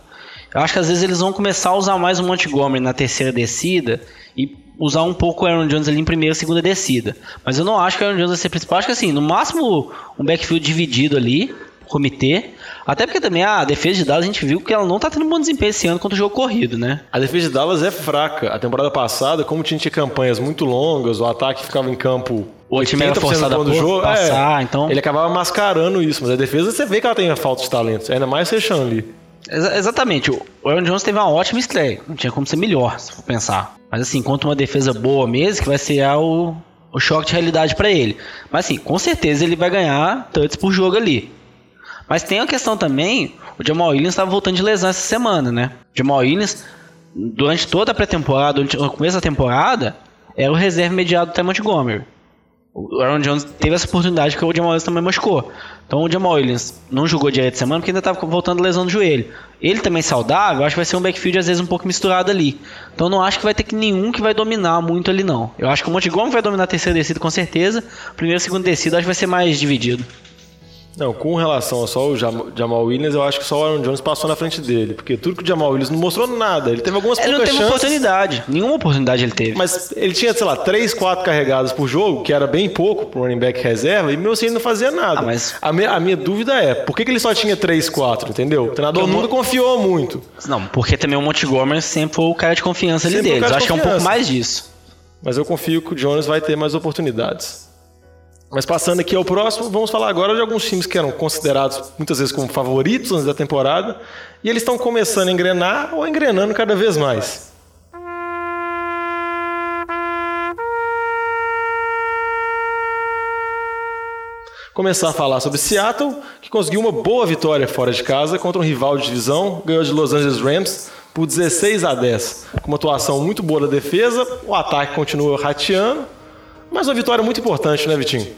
Eu acho que às vezes eles vão começar a usar mais o Montgomery na terceira descida e usar um pouco o Aaron Jones ali em primeira e segunda descida. Mas eu não acho que o Aaron Jones vai ser principal. Acho que assim, no máximo um backfield dividido ali, comitê. Até porque também a defesa de Dallas a gente viu que ela não tá tendo um bom desempenho esse ano contra o jogo corrido, né? A defesa de Dallas é fraca. A temporada passada, como tinha campanhas muito longas, o ataque ficava em campo O time era 80% forçado do a jogo, passar, é, então- ele acabava mascarando isso. Mas a defesa, você vê que ela tem falta de talento. Ainda mais fechando ali. Exa- exatamente. O Aaron Jones teve uma ótima estreia. Não tinha como ser melhor, se for pensar. Mas assim, contra uma defesa boa mesmo, que vai ser a- o, o choque de realidade pra ele. Mas assim, com certeza ele vai ganhar touches por jogo ali. Mas tem a questão também, o Jamal Williams estava voltando de lesão essa semana, né? O Jamal Williams, durante toda a pré-temporada, durante o começo da temporada, era o reserva imediato do Ty Montgomery. O Aaron Jones teve essa oportunidade que o Jamal Williams também machucou. Então o Jamal Williams não jogou direito semana porque ainda estava voltando lesão do joelho. Ele também saudável, acho que vai ser um backfield às vezes um pouco misturado ali. Então não acho que vai ter que nenhum que vai dominar muito ali não. Eu acho que o Montgomery vai dominar a terceira descida com certeza. Primeira e segunda descida acho que vai ser mais dividido. Não, com relação a só o Jam- Jamal Williams, eu acho que só o Aaron Jones passou na frente dele. Porque tudo que o Jamal Williams não mostrou nada. Ele teve algumas Ele não poucas teve chances. oportunidade. Nenhuma oportunidade ele teve. Mas ele tinha, sei lá, 3, 4 carregadas por jogo, que era bem pouco para running back reserva, e mesmo assim ele não fazia nada. Ah, mas- a, minha, a minha dúvida é, por que, que ele só tinha 3, 4, entendeu? O treinador Porque o nunca confiou muito. Não, porque também o Montgomery sempre foi o cara de confiança ali Sempre deles. Eu acho que é um pouco mais disso. Mas eu confio que o Jones vai ter mais oportunidades. Mas passando aqui ao próximo, vamos falar agora de alguns times que eram considerados muitas vezes como favoritos antes da temporada, e eles estão começando a engrenar ou engrenando cada vez mais. Começar a falar sobre Seattle, que conseguiu uma boa vitória fora de casa contra um rival de divisão, ganhou de Los Angeles Rams por 16 a 10. Com uma atuação muito boa da defesa, o ataque continua rateando, mas uma vitória muito importante, né, Vitinho?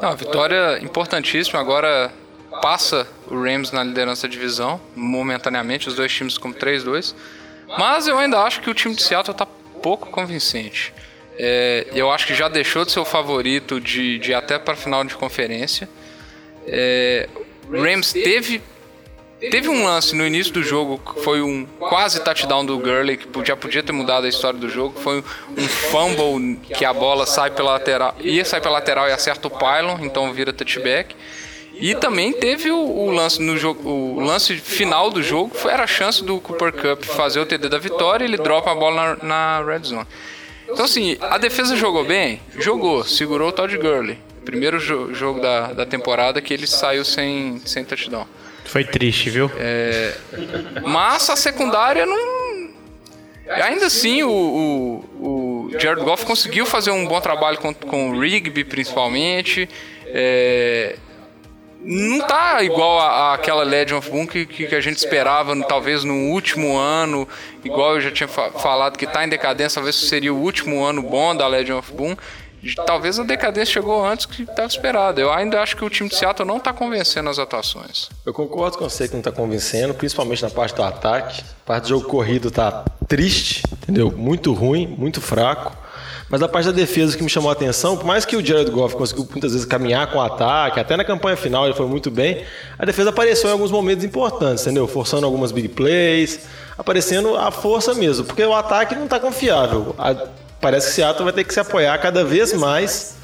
Não, vitória importantíssima. Agora passa o Rams na liderança da divisão, momentaneamente, os dois times com 3-2. Mas eu ainda acho que o time de Seattle está pouco convincente. É, eu acho que já deixou de ser o favorito de, de até para a final de conferência. É, Rams teve Teve um lance no início do jogo que foi um quase touchdown do Gurley, que já podia ter mudado a história do jogo. Foi um fumble que a bola sai pela lateral, ia sair pela lateral e acerta o pylon, então vira touchback. E também teve o, o lance no jogo, o lance final do jogo, foi, era a chance do Cooper Cup fazer o TD da vitória, ele dropa a bola na, na red zone. Então assim, a defesa jogou bem? Jogou, segurou o Todd Gurley. Primeiro jo jogo da, da temporada que ele saiu sem, sem touchdown. Foi triste, viu? É, mas a secundária não. Ainda assim, o, o, o Jared Goff conseguiu fazer um bom trabalho com, com o Rigby, principalmente. É, não tá igual aquela Legend of Boom que, que a gente esperava, talvez no último ano, igual eu já tinha fa falado que tá em decadência, talvez seria o último ano bom da Legend of Boom talvez a decadência chegou antes que estava esperado. Eu ainda acho que o time de Seattle não está convencendo as atuações. Eu concordo com você que não está convencendo, principalmente na parte do ataque. A parte do jogo corrido está triste, entendeu? Muito ruim, muito fraco. Mas a parte da defesa que me chamou a atenção, por mais que o Jared Goff conseguiu muitas vezes caminhar com o ataque, até na campanha final ele foi muito bem, a defesa apareceu em alguns momentos importantes, entendeu? Forçando algumas big plays, aparecendo a força mesmo, porque o ataque não está confiável. A parece que Seattle vai ter que se apoiar cada vez mais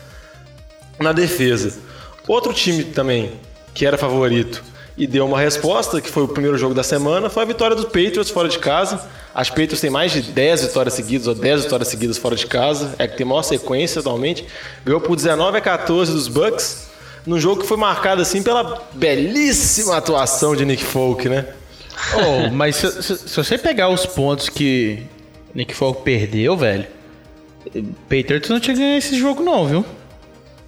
na defesa. Outro time também que era favorito e deu uma resposta, que foi o primeiro jogo da semana, foi a vitória dos Patriots fora de casa. As Patriots têm mais de 10 vitórias seguidas, ou 10 vitórias seguidas fora de casa, é que tem maior sequência atualmente. Ganhou por 19 a 14 dos Bucks, num jogo que foi marcado assim pela belíssima atuação de Nick Folk, né? Oh, mas se, se, se você pegar os pontos que Nick Folk perdeu, velho, Patriots não tinha ganho esse jogo não, viu?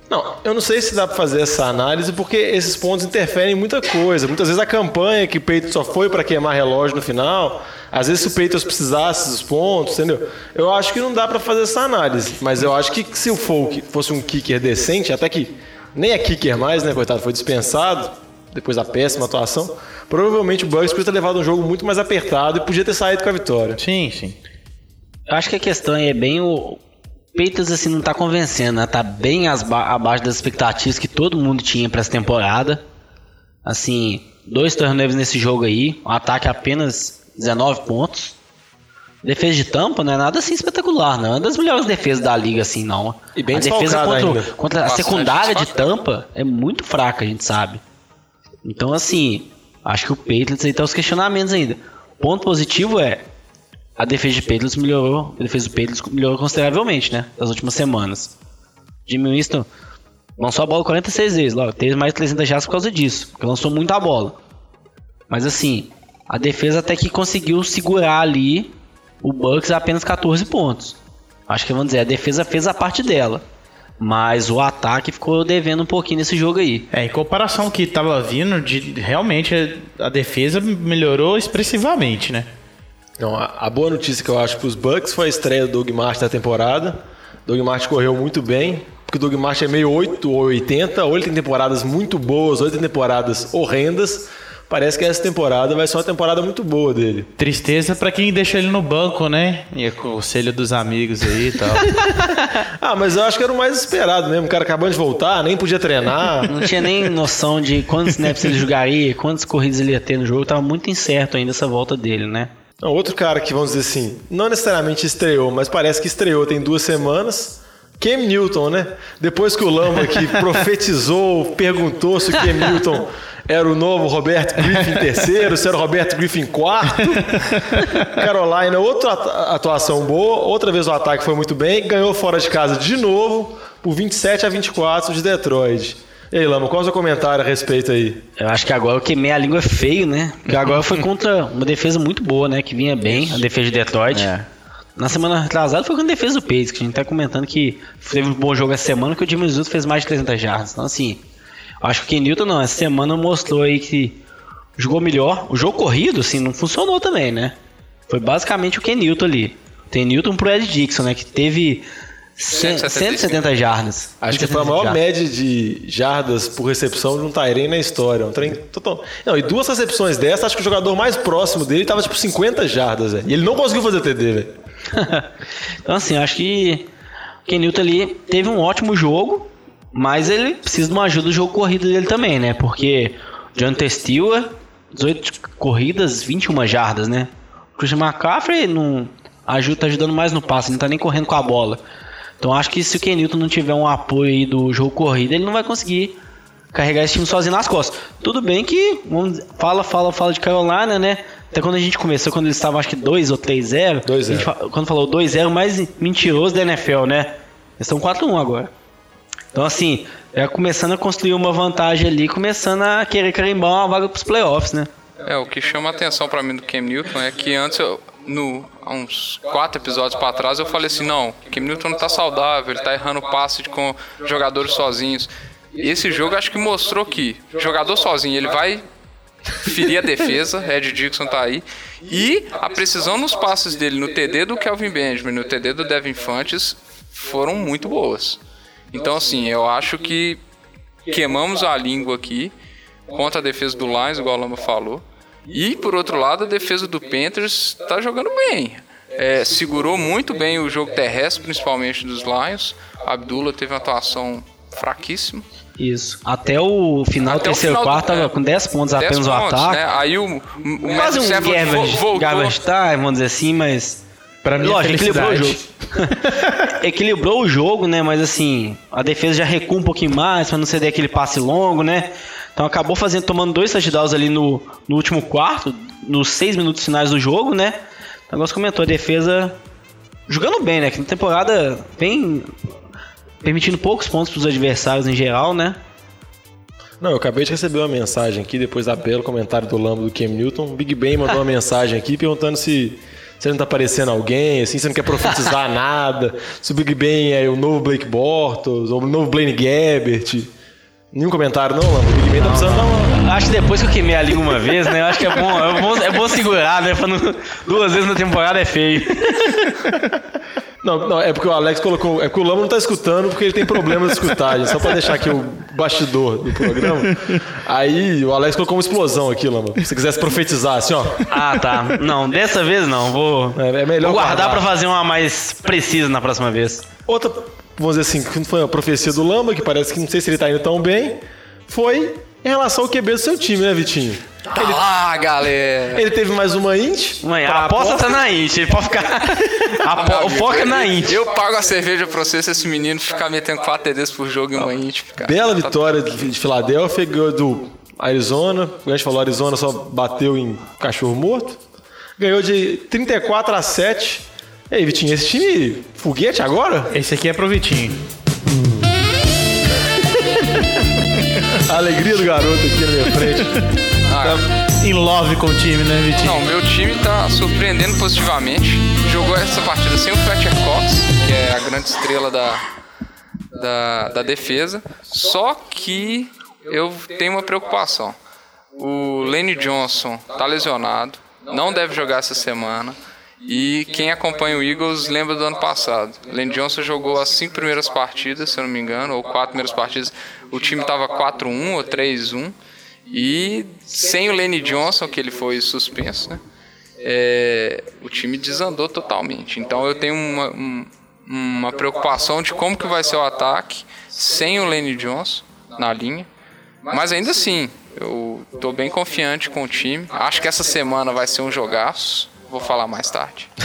Não, eu não sei se dá para fazer essa análise porque esses pontos interferem em muita coisa. Muitas vezes a campanha que o Patriots só foi para queimar relógio no final, às vezes se o Patriots precisasse dos pontos, entendeu? Eu acho que não dá para fazer essa análise, mas eu acho que se o Folk fosse um kicker decente, até que nem é kicker mais, né, coitado, foi dispensado depois da péssima atuação, provavelmente o Bucks podia ter levado um jogo muito mais apertado e podia ter saído com a vitória. Sim, sim. Eu acho que a questão é bem o, Peitas assim não tá convencendo, né? Tá bem abaixo das expectativas que todo mundo tinha para essa temporada. Assim, dois turnovers nesse jogo aí, um ataque apenas 19 pontos. Defesa de tampa não é nada assim espetacular, não é uma das melhores defesas da liga assim, não. E bem a defesa contra, ainda. contra a secundária de tampa é muito fraca, a gente sabe. Então assim, acho que o Patriots aí tá os questionamentos ainda. Ponto positivo é a defesa de Patriots melhorou, a defesa do Patriots melhorou consideravelmente, né? Nas últimas semanas. Jimmy Winston lançou a bola 46 vezes, logo, teve mais de 300 jardas por causa disso, porque lançou muita bola. Mas assim, a defesa até que conseguiu segurar ali o Bucks a apenas 14 pontos. Acho que vamos dizer, a defesa fez a parte dela. Mas o ataque ficou devendo um pouquinho nesse jogo aí. É, em comparação que estava vindo, de, realmente a defesa melhorou expressivamente, né? Então, a, a, boa notícia que eu acho para os Bucks foi a estreia do Doug Martin da temporada. Doug Martin correu muito bem, porque o Doug Martin é meio 8 ou 80, ou ele tem temporadas muito boas, ou ele tem temporadas horrendas. Parece que essa temporada vai ser uma temporada muito boa dele. Tristeza para quem deixa ele no banco, né? E é conselho dos amigos aí e tal. ah, mas eu acho que era o mais esperado mesmo. O cara acabando de voltar, nem podia treinar. Não tinha nem noção de quantos snaps ele jogaria, quantas corridas ele ia ter no jogo. Tava muito incerto ainda essa volta dele, né? Outro cara que, vamos dizer assim, não necessariamente estreou, mas parece que estreou tem duas semanas. Cam Newton, né? Depois que o Lama aqui profetizou, perguntou se o Cam Newton era o novo Roberto Griffin terceiro, se era o Roberto Griffin quarto. Carolina, outra atuação boa, outra vez o ataque foi muito bem, ganhou fora de casa de novo por 27 a 24 de Detroit. E aí, Lama, qual é o seu comentário a respeito aí? Eu acho que agora eu queimei a língua feio, né? Porque agora foi contra uma defesa muito boa, né? Que vinha bem, a defesa de Detroit. É. Na semana retrasada foi com a defesa do Patriots, que a gente tá comentando que teve um bom jogo essa semana, que o Jimmy Zuto fez mais de 300 jardas. Então, assim, acho que o Ken Newton não, essa semana mostrou aí que jogou melhor. O jogo corrido, assim, não funcionou também, né? Foi basicamente o Ken Newton ali. Tem Newton pro Ed Dixon, né? Que teve 170 jardas. Acho que foi a maior jardas. média de jardas por recepção de um Tyrene na história. Um trem total. Não, e duas recepções dessa, acho que o jogador mais próximo dele tava tipo 50 jardas, velho. E ele não conseguiu fazer TD, velho. então, assim, acho que o Kenilton ali teve um ótimo jogo, Mas ele precisa de uma ajuda do jogo corrido dele também, né? Porque o John Stewart, 18 corridas, 21 jardas, né? O Christian McCaffrey não ajuda, tá ajudando mais no passe, não tá nem correndo com a bola. Então acho que se o Ken Newton não tiver um apoio aí do jogo corrido, ele não vai conseguir carregar esse time sozinho nas costas. Tudo bem que vamos, fala, fala, fala de Carolina, né? Até quando a gente começou, quando eles estavam acho que 2 ou 3-0, 2-0. a gente fa- quando falou 2-0, mais mentiroso da NFL, né? Eles estão 4-1 agora. Então, assim, é começando a construir uma vantagem ali, começando a querer carimbar uma vaga pros playoffs, né? É, o que chama a atenção pra mim do Cam Newton é que antes, eu, no, há uns quatro episódios pra trás, eu falei assim, não, Cam Newton não tá saudável, ele tá errando passe com jogadores sozinhos. Esse jogo acho que mostrou que jogador sozinho, ele vai ferir a defesa, Ed Dixon tá aí, e a precisão nos passes dele no TD do Kelvin Benjamin, no TD do Devin Fantes, foram muito boas. Então, assim, eu acho que queimamos a língua aqui contra a defesa do Lions, igual o Lama falou. E, por outro lado, a defesa do Panthers tá jogando bem. É, segurou muito bem o jogo terrestre, principalmente dos Lions. Abdullah teve uma atuação fraquíssima. Isso. Até o final do Até o terceiro final do- quarto, tava é. com 10 pontos 10 apenas o pontos, ataque. né? Aí o, o Quase um garbage, garbage time, vamos dizer assim, mas... Pra mim, Lógico, equilibrou o jogo. equilibrou o jogo, né? Mas assim, a defesa já recua um pouquinho mais pra não ceder aquele passe longo, né? Então acabou fazendo, tomando dois touchdowns ali no, no último quarto, nos seis minutos finais do jogo, né? O negócio comentou, a defesa jogando bem, né? Que na temporada vem permitindo poucos pontos pros adversários em geral, né? Não, eu acabei de receber uma mensagem aqui, depois da belo comentário do Lambo do Cam Newton. O Big Ben mandou uma mensagem aqui perguntando se você não tá parecendo alguém, assim, você não quer profetizar nada, se o Big Ben é o novo Blake Bortles, ou o novo Blaine Gabbert. Nenhum comentário, não, Lambo? O Big Ben tá precisando dar uma. Acho que depois que eu queimei a língua uma vez, né? Eu acho que é bom, é bom, é bom segurar, né? Pra não- duas vezes na temporada é feio. Não, não, é porque o Alex colocou. É porque o Lama não tá escutando porque ele tem problema de escutagem. Só pra deixar aqui o bastidor do programa. Aí o Alex colocou uma explosão aqui, Lama. Se você quisesse profetizar, assim, ó. Ah, tá. Não, dessa vez não. Vou, É, é melhor vou guardar guardar. pra fazer uma mais precisa na próxima vez. Outra, vamos dizer assim, que foi a profecia do Lamba, que parece que não sei se ele tá indo tão bem, foi em relação ao QB do seu time, né, Vitinho? Tá lá, galera! Ele teve mais uma int. Mãe, a aposta tá na Int. Ele pode ficar. Foco é na Int. Eu pago a cerveja pra você se esse menino ficar metendo 4 TDs por jogo em uma int. Cara. Bela vitória de de Filadélfia, ganhou do Arizona. A gente falou, Arizona só bateu em cachorro morto. Ganhou de 34 a 7. E aí, Vitinho, esse time foguete agora? Esse aqui é pro Vitinho. A alegria do garoto aqui na minha frente. Ah, In love com o time, né, Vitinho? não, meu time tá surpreendendo positivamente. Jogou essa partida sem o Fletcher Cox, que é a grande estrela da, da, da defesa. Só que eu tenho uma preocupação. O Lane Johnson tá lesionado, não deve jogar essa semana. E quem acompanha o Eagles lembra do ano passado. Lane Johnson jogou as cinco primeiras partidas, se eu não me engano, ou quatro primeiras partidas. O time tava 4-1 ou 3-1. E sem o Lane Johnson, que ele foi suspenso, né? é, o time desandou totalmente. Então eu tenho uma, um- uma preocupação de como que vai ser o ataque sem o Lane Johnson na linha. Mas ainda assim, eu tô bem confiante com o time. Acho que essa semana vai ser um jogaço. Vou falar mais tarde.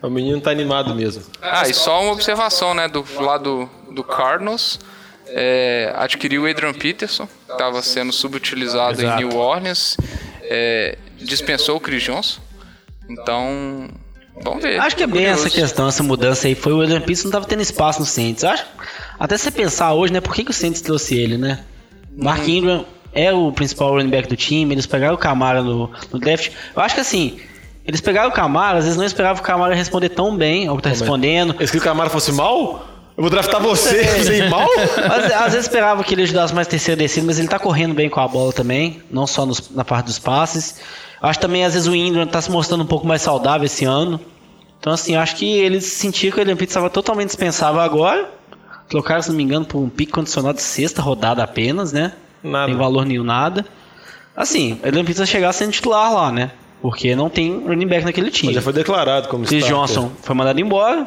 O menino tá animado mesmo. Ah, e só uma observação, né, do lado do Cardinals. É, adquiriu o Adrian Peterson, que estava sendo subutilizado Exato. em New Orleans. É, dispensou o Chris Johnson. Então, vamos ver. Acho que é bem essa questão, essa mudança aí. Foi o William Pitts não tava tendo espaço no Saints. Acho, até se você pensar hoje, né? Por que, que o Saints trouxe ele, né? Mark Ingram é o principal running back do time. Eles pegaram o Camara no, no draft. Eu acho que assim, eles pegaram o Camara, às vezes não esperavam o Camara responder tão bem ao que tá respondendo. Esse que o Camara fosse mal? Eu vou draftar você, ir mal? Às, às vezes esperava que ele ajudasse mais terceiro descido, mas ele tá correndo bem com a bola também, não só nos- na parte dos passes. Acho também, às vezes, o Ingram tá se mostrando um pouco mais saudável esse ano. Então, assim, acho que eles sentiram que o William Pitts estava totalmente dispensável agora. Trocaram, se não me engano, por um pique condicionado de sexta rodada apenas, né? Nada. Tem valor nenhum, nada. Assim, o Pitts vai chegar sendo titular lá, né? Porque não tem running back naquele time. Já foi declarado como Chris starter. Johnson foi mandado embora.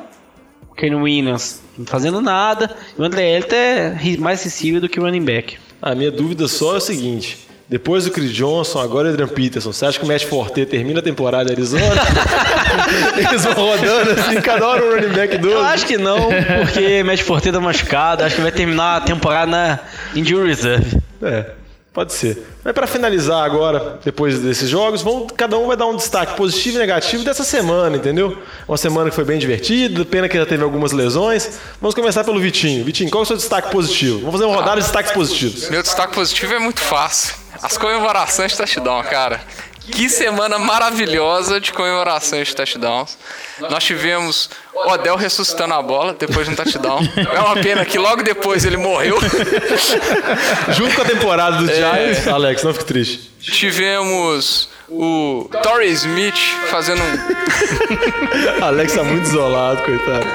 Ken Williams não fazendo nada. E o André Elliott é ri- mais sensível do que o running back. A minha dúvida só é o seguinte: depois do Chris Johnson, agora o Adrian Peterson, você acha que o Matt Forte termina a temporada em Arizona? Eles vão rodando assim, cada hora um running back Eu doze. acho que não, porque Matt Forte tá machucado. Acho que vai terminar a temporada na Injury Reserve. É, pode ser. Mas para finalizar agora, depois desses jogos, vamos, cada um vai dar um destaque positivo e negativo dessa semana, entendeu? Uma semana que foi bem divertida, pena que já teve algumas lesões. Vamos começar pelo Vitinho. Vitinho, qual é o seu destaque positivo? Vamos fazer uma rodada de destaques positivos. Meu destaque positivo é muito fácil. As comemorações de touchdown, cara. Que semana maravilhosa de comemorações de touchdowns. Nós tivemos Odell ressuscitando a bola depois de um touchdown. É uma pena que logo depois ele morreu. Junto com a temporada do Giants, Alex, não fique triste. Tivemos o Torrey Smith fazendo um Alex tá muito isolado, coitado.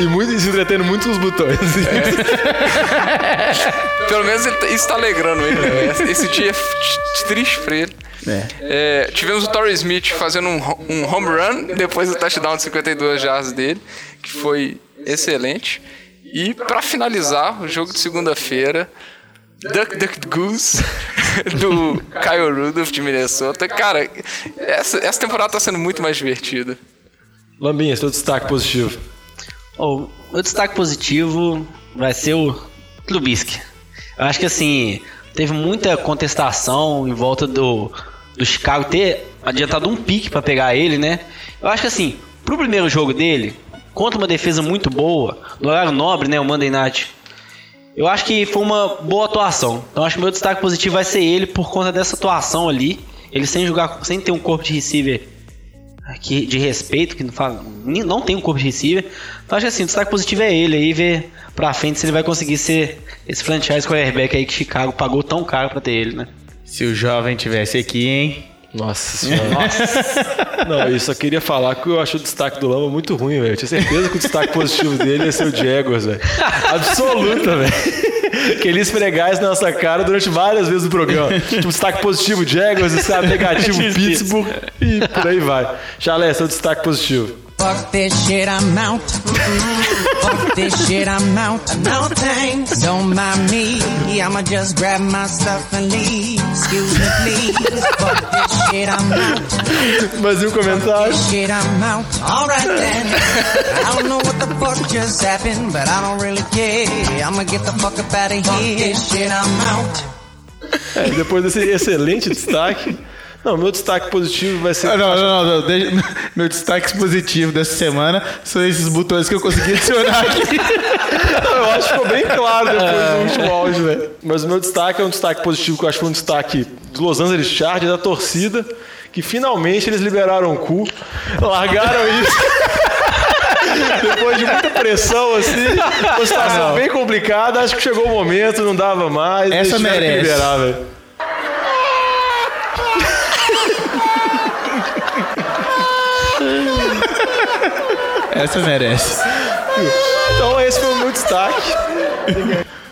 E muito, se entretendo muito com os botões. Pelo menos ele tá- isso tá alegrando ele. né? Esse dia é triste pra ele. É, tivemos o Torrey Smith fazendo um, um home run depois do touchdown de 52 jardas dele, que foi excelente. E pra finalizar, o jogo de segunda-feira, Duck Duck Goose do Kyle Rudolph de Minnesota. Cara, essa, essa temporada tá sendo muito mais divertida. Lambinha, seu destaque positivo. O meu destaque positivo vai ser o Trubisky. Eu acho que assim, teve muita contestação em volta do, do Chicago ter adiantado um pique pra pegar ele, né? Eu acho que assim, pro primeiro jogo dele, contra uma defesa muito boa, no horário nobre, né, o Monday Night, eu acho que foi uma boa atuação. Então acho que meu destaque positivo vai ser ele por conta dessa atuação ali. Ele sem jogar, sem ter um corpo de receiver aqui de respeito, que não, fala, nem- não tem um corpo de receiver. Então acho que assim, o destaque positivo é ele aí, ver pra frente se ele vai conseguir ser esse franchise quarterback aí que Chicago pagou tão caro pra ter ele, né? Se o jovem tivesse aqui, hein? Nossa senhora. Não, eu só queria falar que eu acho o destaque do Lamba muito ruim, velho. Eu tinha certeza que o destaque positivo dele ia ser o Jaguars, velho. Absoluta, velho. Que ele ia esfregar isso na nossa cara durante várias vezes no programa. Tipo, destaque positivo Jaguars, destaque negativo Pittsburgh e por aí vai. Chalé, seu destaque positivo. Fuck this shit, I'm out. Fuck this shit, I'm out. No thanks, don't mind me. I'ma just grab my stuff and leave. Excuse me, please. Fuck this shit, I'm out. Mais um comentário. Shit, I'm out. Alright then. I don't know what the fuck just happened, but I don't really care. I'ma get the fuck up out of here. Fuck this shit, I'm out. É, depois desse excelente destaque. Não, meu destaque positivo vai ser. Ah, Não, não, não, não. deixa- Meu destaque positivo dessa semana são esses botões que eu consegui adicionar aqui. Eu acho que ficou bem claro depois do último áudio, velho. Mas o meu destaque é um destaque positivo que eu acho que foi um destaque dos Los Angeles Chargers, da torcida, que finalmente eles liberaram o cu, largaram isso. Depois de muita pressão, assim, uma situação bem complicada, acho que chegou o momento, não dava mais. Essa merece. liberar, Essa merece. Então esse foi o meu destaque.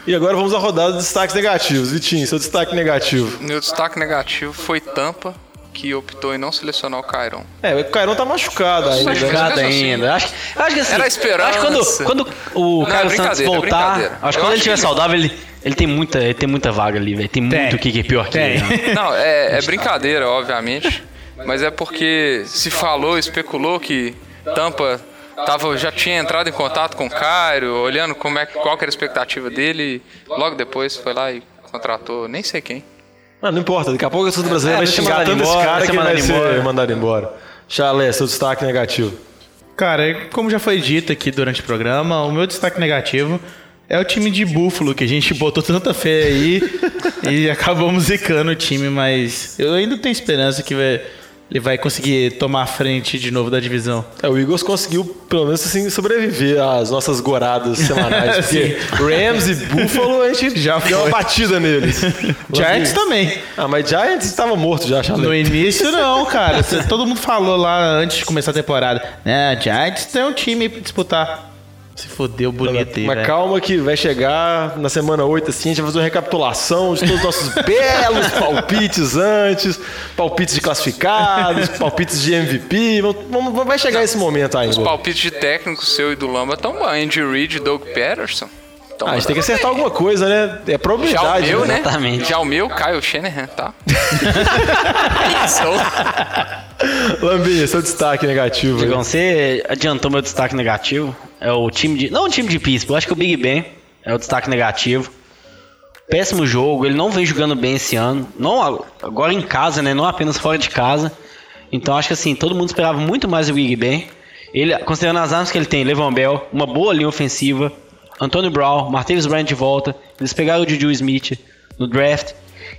E agora vamos à rodada de destaques negativos. Vitinho, seu destaque negativo. Meu destaque negativo foi Tampa, que optou em não selecionar o Cairon. É, o Cairão tá machucado ainda. né? Machucado mesmo assim, ainda. Acho, acho que assim. Era esperança. Acho que quando, quando o Caio é Santos é voltar. brincadeira. acho que Eu quando ele estiver que- saudável, ele, ele, tem muita, ele tem muita vaga ali, velho. Tem muito Tem. kicker pior que ele. né? Não, é, é brincadeira, obviamente. Mas é porque se falou, especulou que Tampa tava, já tinha entrado em contato com o Cairo, olhando como é, qual que era a expectativa dele. Logo depois foi lá e contratou, nem sei quem. Ah, não importa, daqui a pouco a torcida brasileira É, vai xingar tanto esse embora, cara vai que ele vai mandado ser embora. mandado embora. Chalé, seu destaque negativo. Cara, como já foi dito aqui durante o programa, o meu destaque negativo é o time de Buffalo, que a gente botou tanta fé aí e acabamos zicando o time, mas eu ainda tenho esperança que vai- ele vai conseguir tomar a frente de novo da divisão. É, o Eagles conseguiu, pelo menos assim, sobreviver às nossas goradas semanais. Porque Rams e Buffalo, a gente já deu uma batida neles. Giants também. Ah, mas Giants estava morto já, No Chalé. início não, cara. Todo mundo falou lá antes de começar a temporada. Né, Giants tem um time pra disputar. Se fodeu bonito aí, Mas calma que vai chegar na semana 8 assim, a gente vai fazer uma recapitulação de todos os nossos belos palpites antes, palpites de classificados, palpites de MVP. Vamos- vamos- vai chegar esse momento ainda. Os palpites de técnico seu e do Lamba estão bom. Andy Reid e Doug Peterson. Tão Ah, a gente tem que acertar alguma coisa, né? É Já o probabilidade. meu, né? Exatamente. Já o meu, Kyle Shanahan, tá? Isso. Lambinha, seu destaque negativo. Digão, você adiantou meu destaque negativo. É o time de. Não o time de Pittsburgh, acho que o Big Ben é o destaque negativo. Péssimo jogo, ele não vem jogando bem esse ano. Não agora em casa, né? Não apenas fora de casa. Então acho que assim, todo mundo esperava muito mais do Big Ben. Ele, considerando as armas que ele tem, Levan Bell, uma boa linha ofensiva, Antônio Brown, Martavis Bryant de volta, eles pegaram o Juju Smith no draft.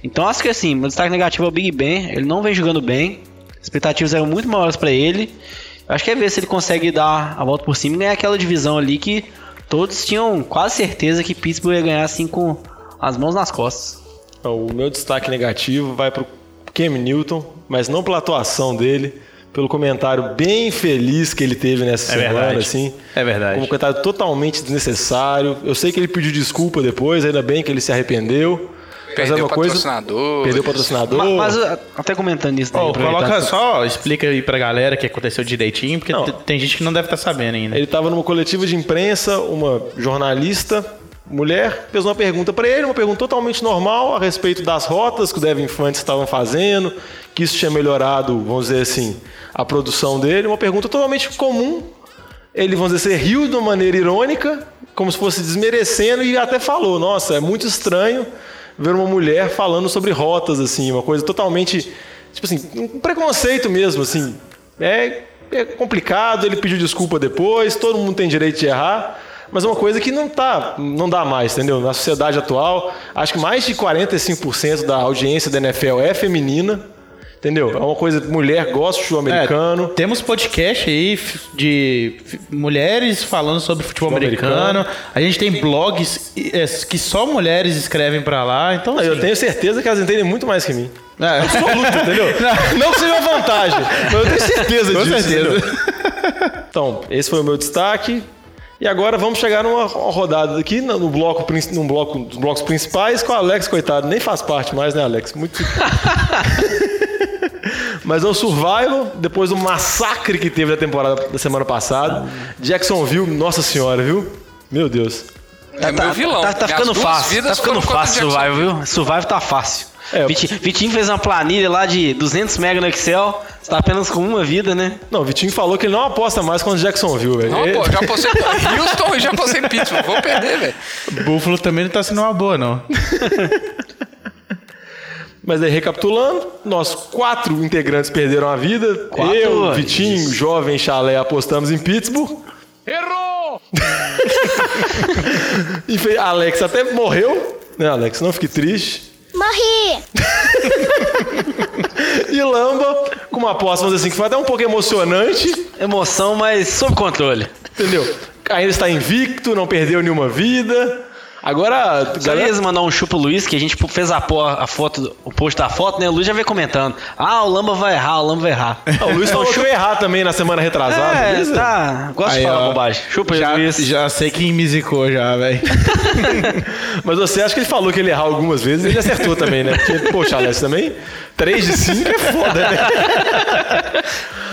Então acho que assim, meu destaque negativo é o Big Ben, ele não vem jogando bem. As expectativas eram muito maiores para ele. Acho que é ver se ele consegue dar a volta por cima e ganhar aquela divisão ali que todos tinham quase certeza que Pittsburgh ia ganhar assim com as mãos nas costas. O meu destaque negativo vai pro Cam Newton, mas não pela atuação dele, pelo comentário bem feliz que ele teve nessa É semana, verdade. assim. É verdade. Um comentário totalmente desnecessário. Eu sei que ele pediu desculpa depois, ainda bem que ele se arrependeu. Mas Perdeu uma coisa. patrocinador. Perdeu o patrocinador. Ma- Mas, uh, até comentando isso daí, aproveitando- coloca só, explica aí pra galera o que aconteceu direitinho, porque Não. tem gente que não deve estar sabendo ainda. Ele estava numa coletiva de imprensa, uma jornalista, mulher, fez uma pergunta para ele, uma pergunta totalmente normal a respeito das rotas que o Devin Fantes estavam fazendo, que isso tinha melhorado, vamos dizer assim, a produção dele. Uma pergunta totalmente comum. Ele, vamos dizer, assim, riu de uma maneira irônica, como se fosse desmerecendo, e até falou: Nossa, é muito estranho ver uma mulher falando sobre rotas, assim, uma coisa totalmente, tipo assim, um preconceito mesmo, assim. É, é complicado, ele pediu desculpa depois, todo mundo tem direito de errar, mas é uma coisa que não tá, não dá mais, entendeu? Na sociedade atual, acho que mais de 45% da audiência da NFL é feminina, entendeu? É uma coisa, mulher gosta de futebol americano. É, temos podcast aí de mulheres falando sobre futebol Futebol americano. americano. A gente tem blogs é, que só mulheres escrevem pra lá. Então, Eu assim, tenho certeza que elas entendem muito mais que mim. é, Absoluto, entendeu? Não que seja uma vantagem, mas eu tenho certeza Com disso. certeza. Então, esse foi o meu destaque. E agora vamos chegar numa uma rodada aqui no bloco, num bloco dos blocos principais com o Alex, coitado, nem faz parte mais, né, Alex? Muito. Mas é o Survival, depois do massacre que teve da temporada da semana passada. Jacksonville, nossa senhora, viu? Meu Deus. É meu vilão. Tá, tá ficando fácil. Tá ficando fácil. Survival, viu? Survival tá fácil. É, eu- Vitinho, Vitinho fez uma planilha lá de 200 mega no Excel. Você tá apenas com uma vida, né? Não, o Vitinho falou que ele não aposta mais contra o Jacksonville, velho. Não, pô, já apostei em Houston e já apostei em Pittsburgh. Vou perder, velho. Buffalo também não tá sendo uma boa, não. Mas aí, recapitulando, nós quatro integrantes perderam a vida. Quatro? Eu, Vitinho, jovem chalé, apostamos em Pittsburgh. Errou! E Alex até morreu. Né, Alex? Não fique triste. Morri! E Lamba, com uma aposta, vamos dizer assim, que foi até um pouco emocionante, Emoção, mas sob controle. entendeu? Ainda está invicto, não perdeu nenhuma vida. Agora, galera, ia mandar um chupa pro Luiz, que a gente fez a, po- a foto, o post da foto, né? O Luiz já veio comentando. Ah, o Lamba vai errar, o Lamba vai errar. Ah, o Luiz falou que eu errar também na semana retrasada. É, beleza? tá. Gosto Aí, de falar ó. bobagem. Chupa aí, Já, Luiz. já sei quem me zicou já, velho. Mas você acha que ele falou que ele ia errar algumas vezes e ele acertou também, né? Porque, poxa, Alex, também 3 de 5 é foda, né?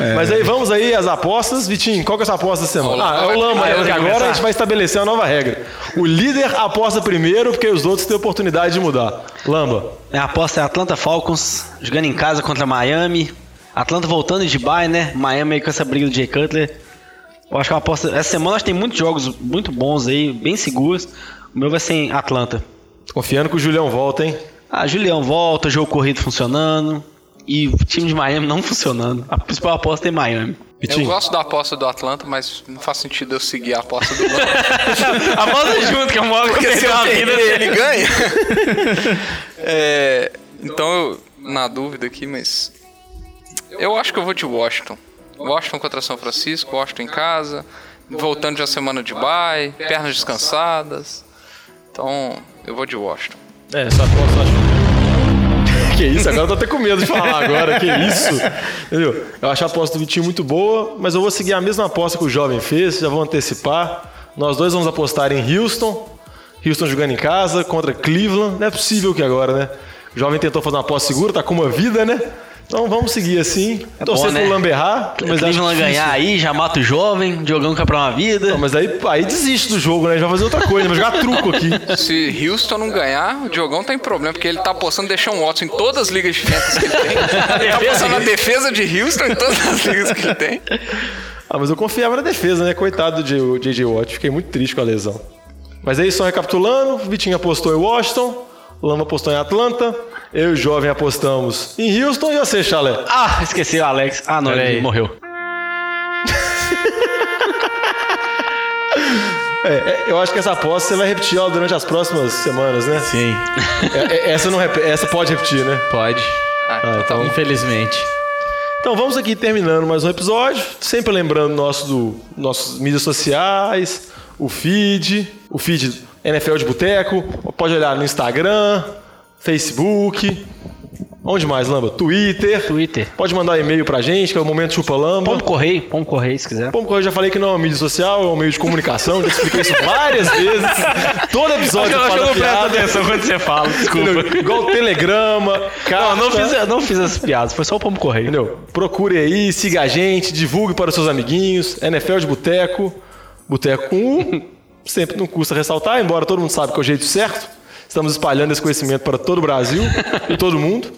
Mas aí vamos aí às apostas. Vitinho, qual que é a sua aposta da semana? Ah, é o Lamba, Ah, né? agora começar. a gente vai estabelecer uma nova regra. O líder aposta primeiro, porque os outros têm oportunidade de mudar. Lamba. Minha aposta é Atlanta Falcons, jogando em casa contra Miami. Atlanta voltando de bye, né? Miami aí com essa briga do Jay Cutler. Eu acho que é uma aposta. Essa semana nós tem muitos jogos muito bons aí, bem seguros. O meu vai ser em Atlanta. Confiando que o Julião volta, hein? Ah, Julião volta, jogo corrido funcionando. E o time de Miami não funcionando. A principal aposta é Miami. Eu Vitinho. gosto da aposta do Atlanta, mas não faz sentido eu seguir a aposta do Lamba. Aposta junto, que é uma Porque se eu perder, vida. ele ganha. É, então, eu, na dúvida aqui, mas. Eu acho que eu vou de Washington. Washington contra São Francisco, Washington em casa, voltando de uma semana de bye, pernas descansadas. Então, eu vou de Washington. É, essa aposta eu acho. Que isso, agora eu tô até com medo de falar agora, que isso. Entendeu? Eu acho a aposta do Vitinho muito boa, mas eu vou seguir a mesma aposta que o jovem fez, já vou antecipar. Nós dois vamos apostar em Houston. Houston jogando em casa contra Cleveland. Não é possível que agora, né? O jovem tentou fazer uma aposta segura, tá com uma vida, né? Então vamos seguir assim. Torcer bom, né? pro Lamberrar. Mas acho Cleveland ganhar aí, já mata o jovem, Diogão quer pra uma vida. Não, mas aí, aí desiste do jogo, né? Já vai fazer outra coisa, vai jogar truco aqui. Se Houston não ganhar, o Diogão tá em problema, porque ele tá apostando deixar um Watson em todas as ligas de fantasy que ele tem. Ele tá apostando na defesa de Houston em todas as ligas que ele tem. Ah, mas eu confiava na defesa, né? Coitado do J.J. Watt. Fiquei muito triste com a lesão. Mas aí, só recapitulando, o Vitinho apostou em Washington, o Lama apostou em Atlanta, eu e o Jovem apostamos em Houston e você, Chalé? Ah, esqueci o Alex. Ah, não, ele morreu. É, é, eu acho que essa aposta você vai repetir ela durante as próximas semanas, né? Sim, É, é, essa, não rep- essa pode repetir, né? pode. Ah, então, Infelizmente. então vamos aqui terminando mais um episódio. Sempre lembrando nosso do, nossos mídias sociais, o feed, o feed NFL de Boteco. Pode olhar no Instagram, Facebook. Onde mais, Lamba? Twitter. Twitter. Pode mandar e-mail pra gente, que é o Momento Chupa Lamba. Pombo Correio, Pombo Correio, se quiser. Como eu já falei que não é uma mídia social, é um meio de comunicação, já expliquei isso várias vezes. Todo episódio eu falo piada. quando você fala, Entendeu? Igual telegrama, carta. Não, não fiz, não fiz essas piadas, foi só o Pombo Correio. Entendeu? Procure aí, siga a gente, divulgue para os seus amiguinhos. NFL de Boteco, Boteco com U. Sempre não custa ressaltar, embora todo mundo sabe que é o jeito certo. Estamos espalhando esse conhecimento para todo o Brasil e todo mundo.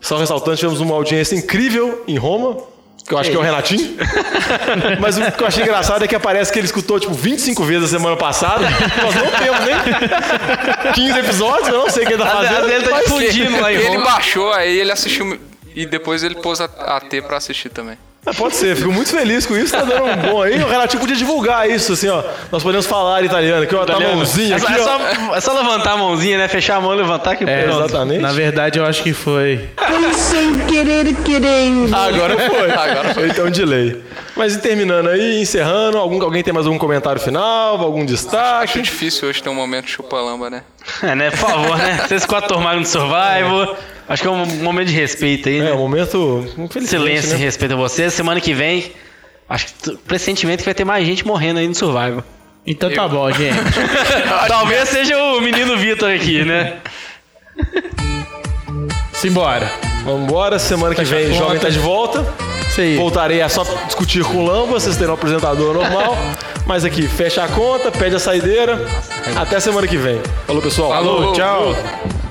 Só ressaltando, tivemos uma audiência incrível em Roma, que eu acho que é o Renatinho. Mas o que eu achei engraçado é que aparece que ele escutou, tipo, 25 vezes a semana passada. Nós não temos nem 15 episódios, eu não sei o que ele tá Às fazendo. ele tá difundindo lá em Ele Roma. baixou, aí ele assistiu e depois ele pôs a, a T pra assistir também. Ah, Pode ser, fico muito feliz com isso, tá dando um bom aí. O Renatinho podia divulgar isso, assim, ó. Nós podemos falar italiano aqui, ó, tá a mãozinha É só, aqui, é, só, é só levantar a mãozinha, né? Fechar a mão e levantar que É, pronto. exatamente. Na verdade, eu acho que foi. Agora foi. Agora foi. Então, delay. Mas e terminando aí, encerrando, algum, alguém tem mais algum comentário final, algum Acho destaque? difícil hoje ter um momento chupa-lamba, né? É, né? Por favor, né? Vocês quatro tomaram no Survival. Acho que é um momento de respeito aí, É, né? um momento, Silêncio e né? respeito a vocês. Semana que vem, acho que pressentimento que vai ter mais gente morrendo aí no Survival. Então tá bom, gente. Talvez seja o menino Vitor aqui, né? Simbora. Vamos embora, semana que vem. Jovem tá de volta. Aí. Voltarei a só discutir com o Lamba, vocês terão um apresentador normal. Mas aqui, fecha a conta, pede a saideira. Até semana que vem. Falou, pessoal. Falou, tchau. tchau.